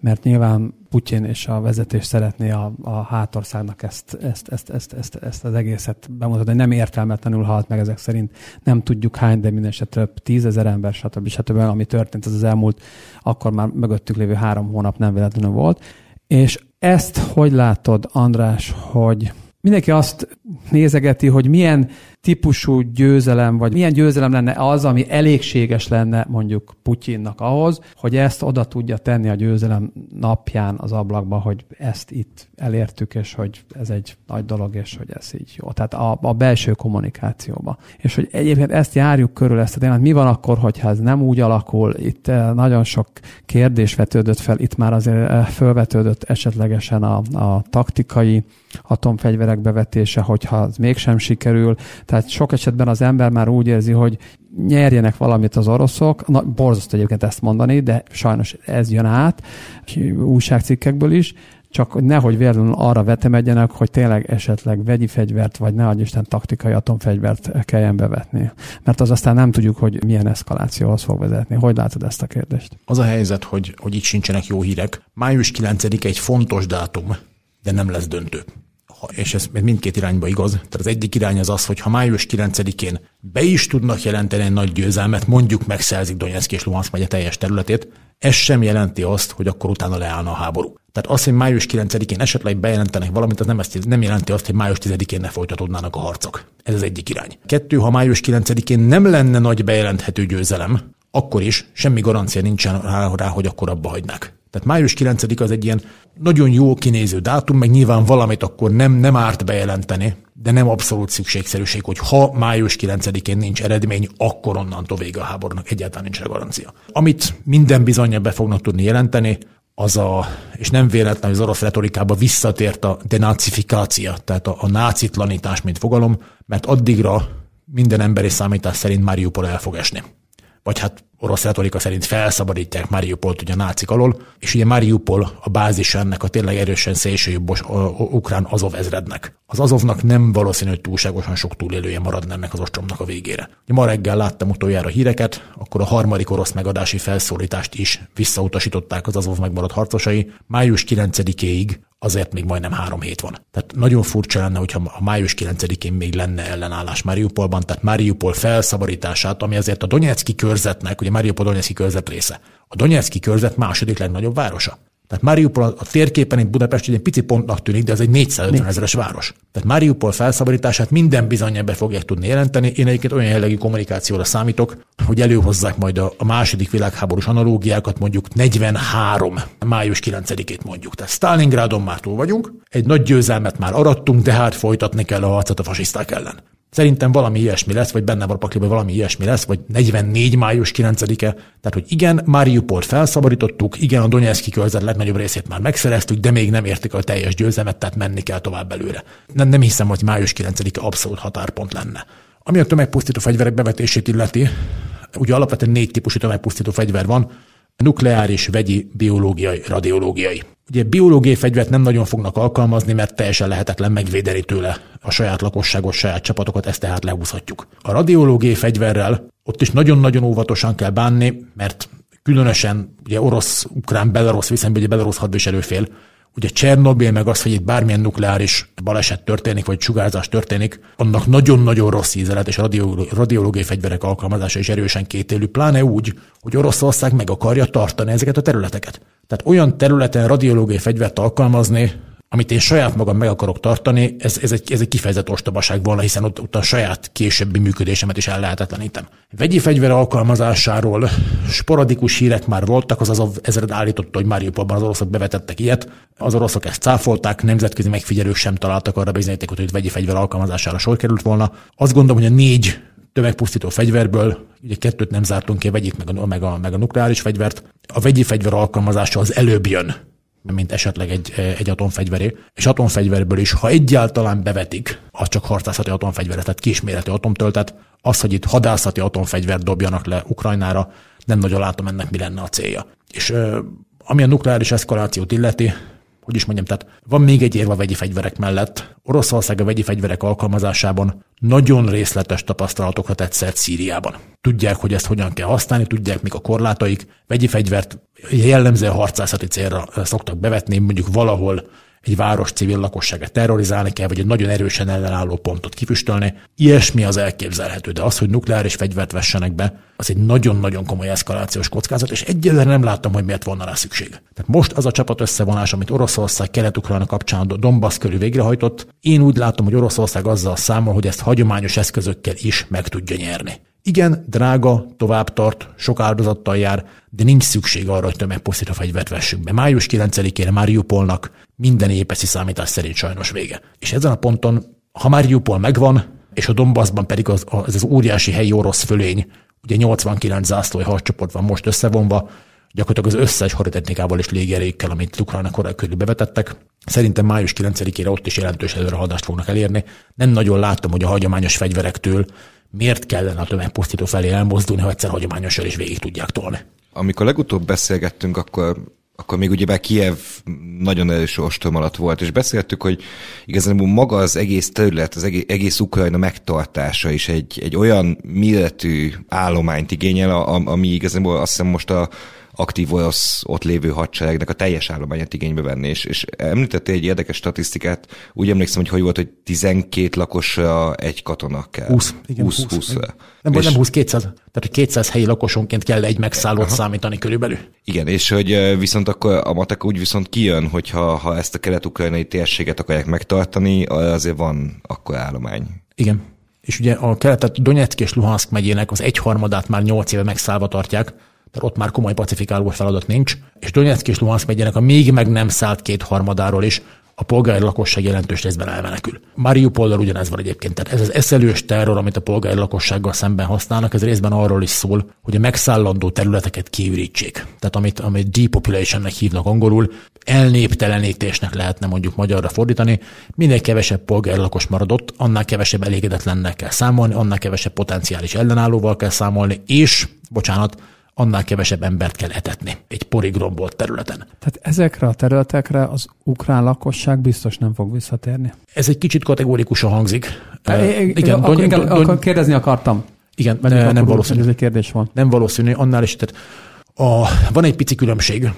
Speaker 3: mert nyilván Putyin és a vezetés szeretné a, a hátországnak ezt, ezt, ezt, ezt, ezt, ezt az egészet bemutatni. Nem értelmetlenül halt meg ezek szerint. Nem tudjuk hány, de minden több tízezer ember, stb. stb. Ami történt, ez az elmúlt, akkor már mögöttük lévő három hónap nem véletlenül volt. És ezt hogy látod, András, hogy mindenki azt nézegeti, hogy milyen típusú győzelem, vagy milyen győzelem lenne az, ami elégséges lenne mondjuk Putyinnak ahhoz, hogy ezt oda tudja tenni a győzelem napján az ablakba, hogy ezt itt elértük, és hogy ez egy nagy dolog, és hogy ez így jó. Tehát a, a belső kommunikációba. És hogy egyébként ezt járjuk körül, ezt a témát. Mi van akkor, hogyha ez nem úgy alakul? Itt eh, nagyon sok kérdés vetődött fel, itt már azért eh, fölvetődött esetlegesen a, a taktikai atomfegyverek bevetése, hogyha mégsem sikerül. Tehát sok esetben az ember már úgy érzi, hogy nyerjenek valamit az oroszok. Na, borzasztó egyébként ezt mondani, de sajnos ez jön át újságcikkekből is, csak nehogy véletlenül arra vetemedjenek, hogy tényleg esetleg vegyi fegyvert, vagy ne adj Isten taktikai atomfegyvert kelljen bevetni. Mert az aztán nem tudjuk, hogy milyen eszkalációhoz fog vezetni. Hogy látod ezt a kérdést?
Speaker 1: Az a helyzet, hogy, hogy itt sincsenek jó hírek. Május 9 egy fontos dátum, de nem lesz döntő és ez mindkét irányba igaz. Tehát az egyik irány az az, hogy ha május 9-én be is tudnak jelenteni egy nagy győzelmet, mondjuk megszerzik Donetsk és Luhansk megye teljes területét, ez sem jelenti azt, hogy akkor utána leállna a háború. Tehát az, hogy május 9-én esetleg bejelentenek valamit, az nem, ezt, nem jelenti azt, hogy május 10-én ne folytatódnának a harcok. Ez az egyik irány. Kettő, ha május 9-én nem lenne nagy bejelenthető győzelem, akkor is semmi garancia nincsen rá, rá hogy akkor abba hagynák. Tehát május 9 az egy ilyen nagyon jó kinéző dátum, meg nyilván valamit akkor nem, nem árt bejelenteni, de nem abszolút szükségszerűség, hogy ha május 9-én nincs eredmény, akkor onnantól vége a háborúnak egyáltalán nincs garancia. Amit minden bizonyja be fognak tudni jelenteni, az a, és nem véletlen, hogy az orosz retorikába visszatért a denacifikácia, tehát a, a nácitlanítás, mint fogalom, mert addigra minden emberi számítás szerint Mariupol el fog esni. Vagy hát orosz retorika szerint felszabadítják Mariupolt ugye a nácik alól, és ugye Mariupol a bázis ennek a tényleg erősen szélsőjobb ukrán Azov ezrednek. Az Azovnak nem valószínű, hogy túlságosan sok túlélője maradna ennek az ostromnak a végére. Ma reggel láttam utoljára híreket, akkor a harmadik orosz megadási felszólítást is visszautasították az Azov megmaradt harcosai. Május 9-éig azért még majdnem három hét van. Tehát nagyon furcsa lenne, hogyha a május 9-én még lenne ellenállás Mariupolban, tehát Mariupol felszabadítását, ami azért a Donetszki körzetnek, ugye Mariupol Donetszki körzet része. A Donetszki körzet második legnagyobb városa. Tehát Mariupol a térképen itt Budapest egy pici pontnak tűnik, de ez egy 450 ezeres város. Tehát Mariupol felszabadítását minden bizonyja be fogják tudni jelenteni. Én egyébként olyan jellegű kommunikációra számítok, hogy előhozzák majd a, a második világháborús analógiákat, mondjuk 43. május 9-ét mondjuk. Tehát Stalingrádon már túl vagyunk, egy nagy győzelmet már arattunk, de hát folytatni kell a harcot a fasiszták ellen. Szerintem valami ilyesmi lesz, vagy benne van a pakliban valami ilyesmi lesz, vagy 44. május 9-e. Tehát, hogy igen, Mariupolt felszabadítottuk, igen, a Donetszki körzet legnagyobb részét már megszereztük, de még nem értik a teljes győzelmet, tehát menni kell tovább előre. Nem, nem hiszem, hogy május 9-e abszolút határpont lenne. Ami a tömegpusztító fegyverek bevetését illeti, ugye alapvetően négy típusú tömegpusztító fegyver van, nukleáris, vegyi, biológiai, radiológiai. Ugye biológiai fegyvert nem nagyon fognak alkalmazni, mert teljesen lehetetlen megvédeni tőle a saját lakosságot, saját csapatokat, ezt tehát lehúzhatjuk. A radiológiai fegyverrel ott is nagyon-nagyon óvatosan kell bánni, mert különösen ugye orosz, ukrán, belarusz viszonyban, ugye belarusz hadviselő fél, Ugye Csernobil meg az, hogy itt bármilyen nukleáris baleset történik, vagy sugárzás történik, annak nagyon-nagyon rossz íze és a radiológiai fegyverek alkalmazása is erősen kétélű, pláne úgy, hogy Oroszország meg akarja tartani ezeket a területeket. Tehát olyan területen radiológiai fegyvert alkalmazni, amit én saját magam meg akarok tartani, ez, ez, egy, ez egy kifejezett ostobaság volna, hiszen ott, ott a saját későbbi működésemet is el lehetetlenítem. Vegyi fegyver alkalmazásáról sporadikus hírek már voltak, azaz az ezred állította, hogy Mariupolban az oroszok bevetettek ilyet. Az oroszok ezt cáfolták, nemzetközi megfigyelők sem találtak arra bizonyítékot, hogy vegyi fegyver alkalmazására sor került volna. Azt gondolom, hogy a négy tömegpusztító fegyverből, ugye kettőt nem zártunk ki, vegyik meg a, meg, a, meg a nukleáris fegyvert. A vegyi fegyver alkalmazása az előbb jön, mint esetleg egy, egy atomfegyveré. És atomfegyverből is, ha egyáltalán bevetik, az csak harcászati atomfegyveret, tehát kisméretű atomtöltet, az, hogy itt hadászati atomfegyvert dobjanak le Ukrajnára, nem nagyon látom ennek mi lenne a célja. És ami a nukleáris eszkalációt illeti, hogy is mondjam, tehát van még egy érve a vegyi fegyverek mellett. Oroszország a vegyi fegyverek alkalmazásában nagyon részletes tapasztalatokat tett szert Szíriában. Tudják, hogy ezt hogyan kell használni, tudják, mik a korlátaik. Vegyi fegyvert jellemzően harcászati célra szoktak bevetni, mondjuk valahol egy város civil lakosságát terrorizálni kell, vagy egy nagyon erősen ellenálló pontot kifüstölni. Ilyesmi az elképzelhető, de az, hogy nukleáris fegyvert vessenek be, az egy nagyon-nagyon komoly eszkalációs kockázat, és egyelőre nem láttam, hogy miért volna rá szükség. Tehát most az a csapat összevonás, amit Oroszország Kelet-Ukrajna kapcsán a Donbass körül végrehajtott, én úgy látom, hogy Oroszország azzal számol, hogy ezt hagyományos eszközökkel is meg tudja nyerni. Igen, drága, tovább tart, sok áldozattal jár, de nincs szükség arra, hogy tömegpusztító fegyvert vessünk be. Május 9-ére Mariupolnak minden épeszi számítás szerint sajnos vége. És ezen a ponton, ha Mariupol megvan, és a Donbassban pedig az, az, az óriási helyi orosz fölény, ugye 89 zászlói harccsoport van most összevonva, gyakorlatilag az összes haditechnikával és légierékkel, amit Ukrajna korai körül bevetettek. Szerintem május 9-ére ott is jelentős előrehaladást fognak elérni. Nem nagyon láttam, hogy a hagyományos fegyverektől miért kellene a tömegpusztító felé elmozdulni, ha egyszer hagyományosan is végig tudják tolni.
Speaker 4: Amikor legutóbb beszélgettünk, akkor akkor még ugye Kiev nagyon erős ostrom alatt volt, és beszéltük, hogy igazából maga az egész terület, az egész, egész Ukrajna megtartása is egy, egy olyan méretű állományt igényel, ami igazából azt hiszem most a aktív orosz ott lévő hadseregnek a teljes állományát igénybe venni. És, és említette egy érdekes statisztikát, úgy emlékszem, hogy hogy volt, hogy 12 lakosra egy katona kell.
Speaker 1: 20, igen, 20, 20, 20 Nem, és... nem 20, 200. Tehát, hogy 200 helyi lakosonként kell egy megszállót Aha. számítani körülbelül.
Speaker 4: Igen, és hogy viszont akkor a matek úgy viszont kijön, hogy ha, ha ezt a kelet-ukrajnai térséget akarják megtartani, azért van akkor állomány.
Speaker 1: Igen. És ugye a keletet Donetsk és Luhansk megyének az egyharmadát már 8 éve megszállva tartják, tehát ott már komoly pacifikáló feladat nincs, és Donetsk és Luhansk megyének a még meg nem szállt két harmadáról is a polgári lakosság jelentős részben elmenekül. Mariupoldal ugyanez van egyébként. Tehát ez az eszelős terror, amit a polgári lakossággal szemben használnak, ez részben arról is szól, hogy a megszállandó területeket kiürítsék. Tehát amit, amit depopulationnek hívnak angolul, elnéptelenítésnek lehetne mondjuk magyarra fordítani. Minél kevesebb polgári lakos maradott, annál kevesebb elégedetlennek kell számolni, annál kevesebb potenciális ellenállóval kell számolni, és, bocsánat, annál kevesebb embert kell etetni egy porig rombolt területen.
Speaker 3: Tehát ezekre a területekre az ukrán lakosság biztos nem fog visszatérni.
Speaker 1: Ez egy kicsit kategórikusan hangzik.
Speaker 3: É, igen, akkor, igen, akkor kérdezni akartam.
Speaker 1: Igen, Mert nem valószínű.
Speaker 3: Ez egy kérdés van.
Speaker 1: Nem valószínű, annál is. Tehát a, van egy pici különbség.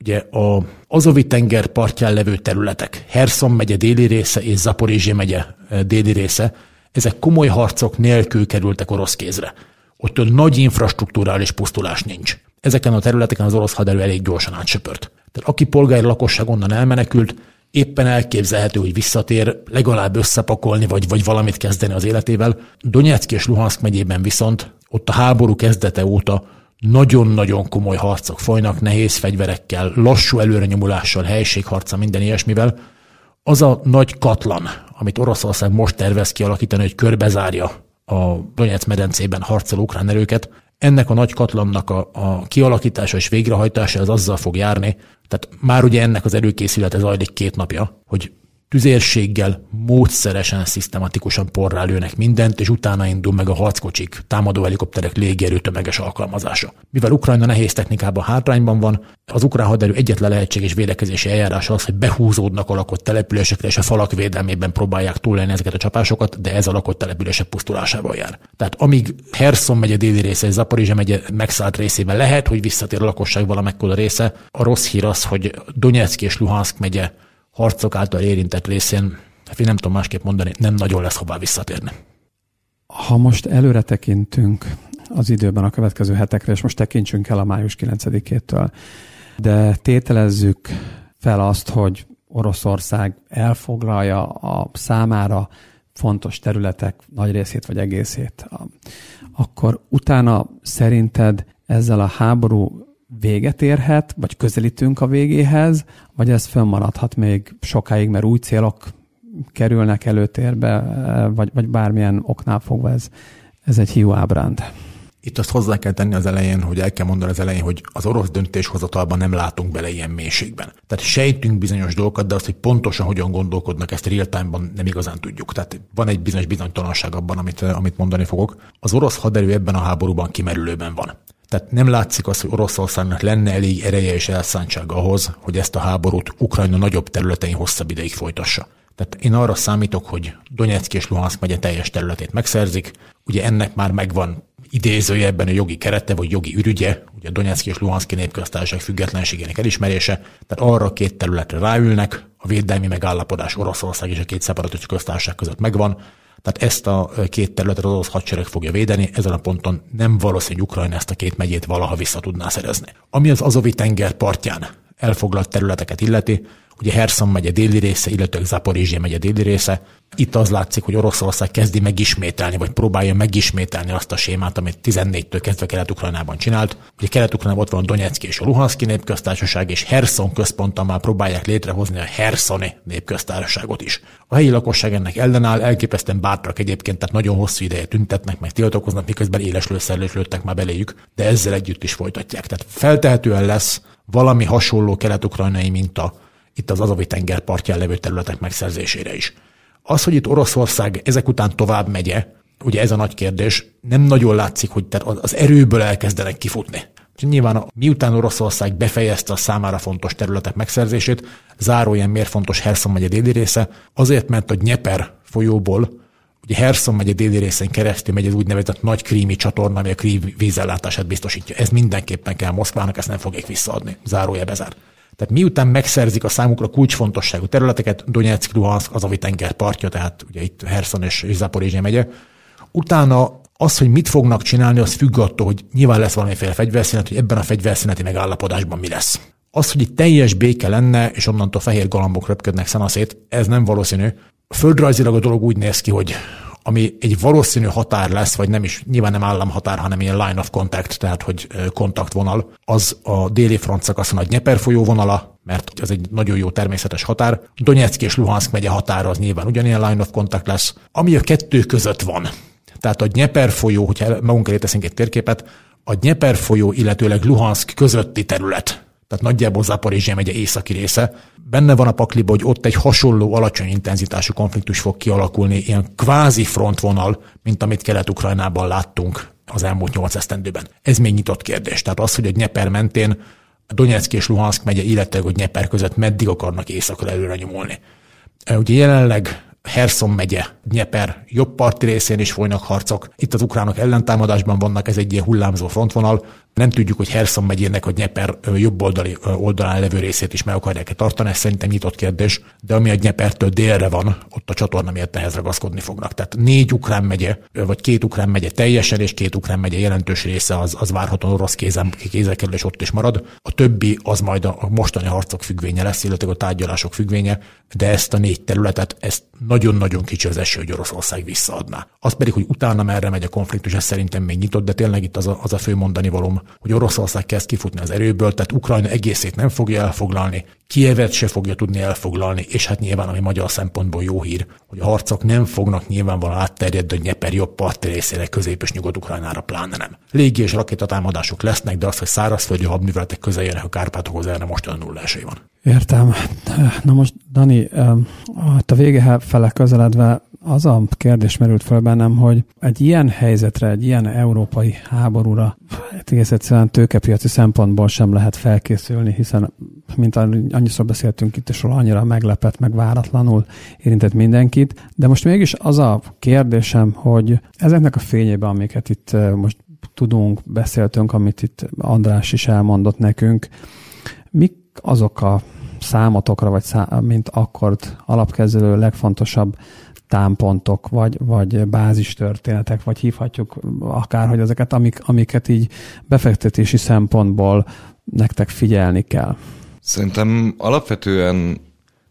Speaker 1: Ugye a Azovi tenger partján levő területek, Herson megye déli része és Zaporizsé megye déli része, ezek komoly harcok nélkül kerültek orosz kézre ott nagy infrastruktúrális pusztulás nincs. Ezeken a területeken az orosz haderő elég gyorsan átsöpört. Tehát aki polgári lakosság onnan elmenekült, éppen elképzelhető, hogy visszatér, legalább összepakolni, vagy, vagy valamit kezdeni az életével. Donetsk és Luhansk megyében viszont ott a háború kezdete óta nagyon-nagyon komoly harcok folynak, nehéz fegyverekkel, lassú előrenyomulással, helységharca, minden ilyesmivel. Az a nagy katlan, amit Oroszország most tervez kialakítani, hogy körbezárja a Donetsz medencében harcoló ukrán erőket. Ennek a nagy katlannak a, a kialakítása és végrehajtása az azzal fog járni, tehát már ugye ennek az előkészülete zajlik két napja, hogy tüzérséggel, módszeresen, szisztematikusan porrá lőnek mindent, és utána indul meg a harckocsik, támadó helikopterek légierő tömeges alkalmazása. Mivel Ukrajna nehéz technikában hátrányban van, az ukrán haderő egyetlen lehetséges védekezési eljárás az, hogy behúzódnak a lakott településekre, és a falak védelmében próbálják túlélni ezeket a csapásokat, de ez a lakott települések pusztulásával jár. Tehát amíg Herson megye déli része és Zaporizsa megye megszállt részében lehet, hogy visszatér a lakosság valamekkora része, a rossz hír az, hogy Donetsk és Luhansk megye harcok által érintett részén, hát én nem tudom másképp mondani, nem nagyon lesz hová visszatérni.
Speaker 3: Ha most előre tekintünk az időben a következő hetekre, és most tekintsünk el a május 9-től, de tételezzük fel azt, hogy Oroszország elfoglalja a számára fontos területek nagy részét vagy egészét, akkor utána szerinted ezzel a háború véget érhet, vagy közelítünk a végéhez, vagy ez fönnmaradhat még sokáig, mert új célok kerülnek előtérbe, vagy, vagy bármilyen oknál fogva ez, ez egy hiú ábránd.
Speaker 1: Itt azt hozzá kell tenni az elején, hogy el kell mondani az elején, hogy az orosz döntéshozatalban nem látunk bele ilyen mélységben. Tehát sejtünk bizonyos dolgokat, de azt, hogy pontosan hogyan gondolkodnak, ezt real time-ban nem igazán tudjuk. Tehát van egy bizonyos bizonytalanság abban, amit, amit mondani fogok. Az orosz haderő ebben a háborúban kimerülőben van. Tehát nem látszik az, hogy Oroszországnak lenne elég ereje és elszántság ahhoz, hogy ezt a háborút Ukrajna nagyobb területein hosszabb ideig folytassa. Tehát én arra számítok, hogy Donetsk és Luhansk megye teljes területét megszerzik. Ugye ennek már megvan idézőjebben a jogi kerete, vagy jogi ürügye, ugye a Donetsk és Luhanszki népköztársaság függetlenségének elismerése, tehát arra a két területre ráülnek, a védelmi megállapodás Oroszország és a két szeparatista köztársaság között megvan, tehát ezt a két területet az orosz hadsereg fogja védeni, ezen a ponton nem valószínű, Ukrajna ezt a két megyét valaha vissza tudná szerezni. Ami az Azovi tenger partján elfoglalt területeket illeti, ugye Herson megye déli része, illetve Zaporizsia megye déli része. Itt az látszik, hogy Oroszország kezdi megismételni, vagy próbálja megismételni azt a sémát, amit 14-től kezdve Kelet-Ukrajnában csinált. Ugye Kelet-Ukrajnában ott van a Donetszki és a Luhanszki népköztársaság, és Herson központtal már próbálják létrehozni a Hersoni népköztársaságot is. A helyi lakosság ennek ellenáll, elképesztően bátrak egyébként, tehát nagyon hosszú ideje tüntetnek, meg tiltakoznak, miközben éles lőszerlőt lőttek már beléjük, de ezzel együtt is folytatják. Tehát feltehetően lesz valami hasonló kelet-ukrajnai minta itt az Azovi tenger partján levő területek megszerzésére is. Az, hogy itt Oroszország ezek után tovább megye, ugye ez a nagy kérdés, nem nagyon látszik, hogy az erőből elkezdenek kifutni. Nyilván miután Oroszország befejezte a számára fontos területek megszerzését, zárójel miért fontos Herson megye déli része, azért, mert a Nyeper folyóból, ugye Herson megye déli részén keresztül megy az úgynevezett nagy krími csatorna, ami a krím vízellátását biztosítja. Ez mindenképpen kell Moszkvának, ezt nem fogják visszaadni. Zárója bezár. Tehát miután megszerzik a számukra kulcsfontosságú területeket, Donetsk, Luhansk, az a tenger partja, tehát ugye itt Herson és Zaporizsia megye, utána az, hogy mit fognak csinálni, az függ attól, hogy nyilván lesz valamiféle fegyverszínet, hogy ebben a fegyverszíneti megállapodásban mi lesz. Az, hogy itt teljes béke lenne, és onnantól fehér galambok röpködnek szanaszét, ez nem valószínű. Földrajzilag a dolog úgy néz ki, hogy ami egy valószínű határ lesz, vagy nem is, nyilván nem államhatár, hanem ilyen line of contact, tehát hogy kontaktvonal, az a déli front szakaszon a Dnieper folyó vonala, mert ez egy nagyon jó természetes határ. Donetsk és Luhansk megye határa az nyilván ugyanilyen line of contact lesz. Ami a kettő között van, tehát a Dnieper folyó, hogyha magunk elé teszünk egy térképet, a Dnieper folyó, illetőleg Luhansk közötti terület, tehát nagyjából Zaporizsia megye északi része. Benne van a pakliba, hogy ott egy hasonló alacsony intenzitású konfliktus fog kialakulni, ilyen kvázi frontvonal, mint amit Kelet-Ukrajnában láttunk az elmúlt nyolc esztendőben. Ez még nyitott kérdés. Tehát az, hogy a Nyeper mentén a Donetsk és Luhansk megye, illetve hogy Nyeper között meddig akarnak északra előre nyomulni. Ugye jelenleg Herson megye, Nyeper jobb parti részén is folynak harcok. Itt az ukránok ellentámadásban vannak, ez egy ilyen hullámzó frontvonal. Nem tudjuk, hogy Herson megyének a Nyeper jobb oldali, oldalán levő részét is meg akarják-e tartani, ez szerintem nyitott kérdés, de ami a Nyepertől délre van, ott a csatorna miatt ehhez ragaszkodni fognak. Tehát négy ukrán megye, vagy két ukrán megye teljesen, és két ukrán megye jelentős része az, az várhatóan orosz kézen, kézzel kerül, és ott is marad. A többi az majd a mostani harcok függvénye lesz, illetve a tárgyalások függvénye, de ezt a négy területet, ezt nagyon-nagyon kicsi az eső, hogy Oroszország visszaadná. Az pedig, hogy utána merre megy a konfliktus, ez szerintem még nyitott, de tényleg itt az a, az a fő mondani valóm, hogy Oroszország kezd kifutni az erőből, tehát Ukrajna egészét nem fogja elfoglalni, Kievet se fogja tudni elfoglalni, és hát nyilván, ami magyar szempontból jó hír, hogy a harcok nem fognak nyilvánvalóan átterjedni a Nyeper jobb parti részére, közép és nyugat-ukrajnára pláne nem. Légi és rakétatámadások lesznek, de az, hogy szárazföldi hadműveletek közeljönnek a Kárpátokhoz, erre most nulla esély van.
Speaker 3: Értem. Na most, Dani, a vége fele közeledve az a kérdés merült föl bennem, hogy egy ilyen helyzetre, egy ilyen európai háborúra hát egész egyszerűen tőkepiaci szempontból sem lehet felkészülni, hiszen mint annyiszor beszéltünk itt róla, annyira meglepett, meg váratlanul érintett mindenkit. De most mégis az a kérdésem, hogy ezeknek a fényében, amiket itt most tudunk, beszéltünk, amit itt András is elmondott nekünk, mik azok a számotokra, vagy szá- mint akkord alapkezelő legfontosabb támpontok, vagy, vagy bázis történetek, vagy hívhatjuk akár, hogy ezeket, amik, amiket így befektetési szempontból nektek figyelni kell?
Speaker 4: Szerintem alapvetően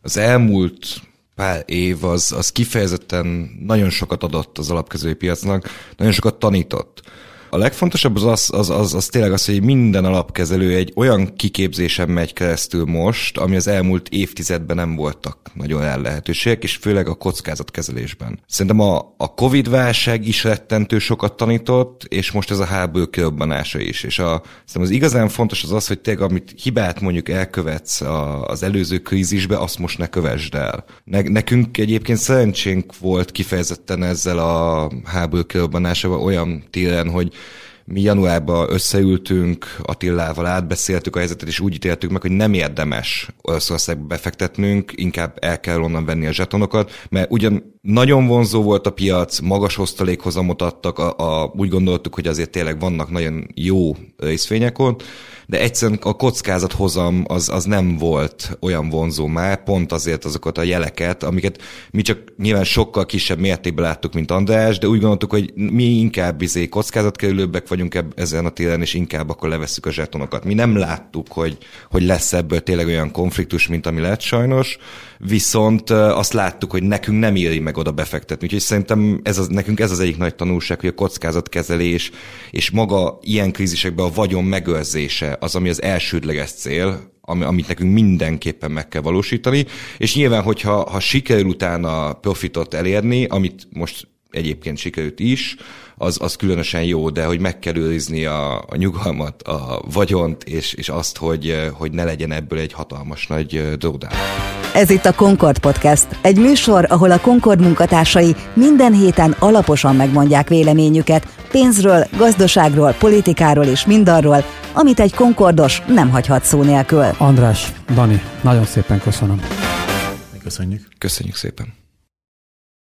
Speaker 4: Az elmúlt pár év az, az kifejezetten nagyon sokat adott az alapkezői piacnak, nagyon sokat tanított. A legfontosabb az az, az, az, az tényleg az, hogy minden alapkezelő egy olyan kiképzésen megy keresztül most, ami az elmúlt évtizedben nem voltak nagyon el lehetőségek, és főleg a kockázatkezelésben. Szerintem a, a Covid-válság is rettentő sokat tanított, és most ez a háború kirobbanása is. És a, szerintem az igazán fontos az az, hogy tényleg amit hibát mondjuk elkövetsz a, az előző krízisbe, azt most ne kövesd el. Ne, nekünk egyébként szerencsénk volt kifejezetten ezzel a háború kirobbanásával olyan téren, hogy mi januárban összeültünk, Attillával átbeszéltük a helyzetet, és úgy ítéltük meg, hogy nem érdemes Oroszországba befektetnünk, inkább el kell onnan venni a zsetonokat, mert ugyan nagyon vonzó volt a piac, magas osztalékhozamot adtak, a, a, úgy gondoltuk, hogy azért tényleg vannak nagyon jó részvények ott, de egyszerűen a kockázathozam az, az nem volt olyan vonzó már, pont azért azokat a jeleket, amiket mi csak nyilván sokkal kisebb mértékben láttuk, mint András, de úgy gondoltuk, hogy mi inkább izé kockázatkerülőbbek vagyunk ebb, ezen a téren, és inkább akkor levesszük a zsetonokat. Mi nem láttuk, hogy, hogy lesz ebből tényleg olyan konfliktus, mint ami lett sajnos, viszont azt láttuk, hogy nekünk nem éri meg oda befektetni. Úgyhogy szerintem ez az, nekünk ez az egyik nagy tanulság, hogy a kockázatkezelés és maga ilyen krízisekben a vagyon megőrzése az, ami az elsődleges cél, ami, amit nekünk mindenképpen meg kell valósítani, és nyilván, hogyha ha sikerül utána profitot elérni, amit most egyébként sikerült is, az, az különösen jó, de hogy meg kell őrizni a, a nyugalmat, a vagyont, és, és azt, hogy, hogy ne legyen ebből egy hatalmas nagy dródán.
Speaker 2: Ez itt a Concord Podcast, egy műsor, ahol a Concord munkatársai minden héten alaposan megmondják véleményüket pénzről, gazdaságról, politikáról és mindarról, amit egy Concordos nem hagyhat szó nélkül.
Speaker 3: András, Dani, nagyon szépen köszönöm.
Speaker 1: Köszönjük.
Speaker 4: Köszönjük szépen.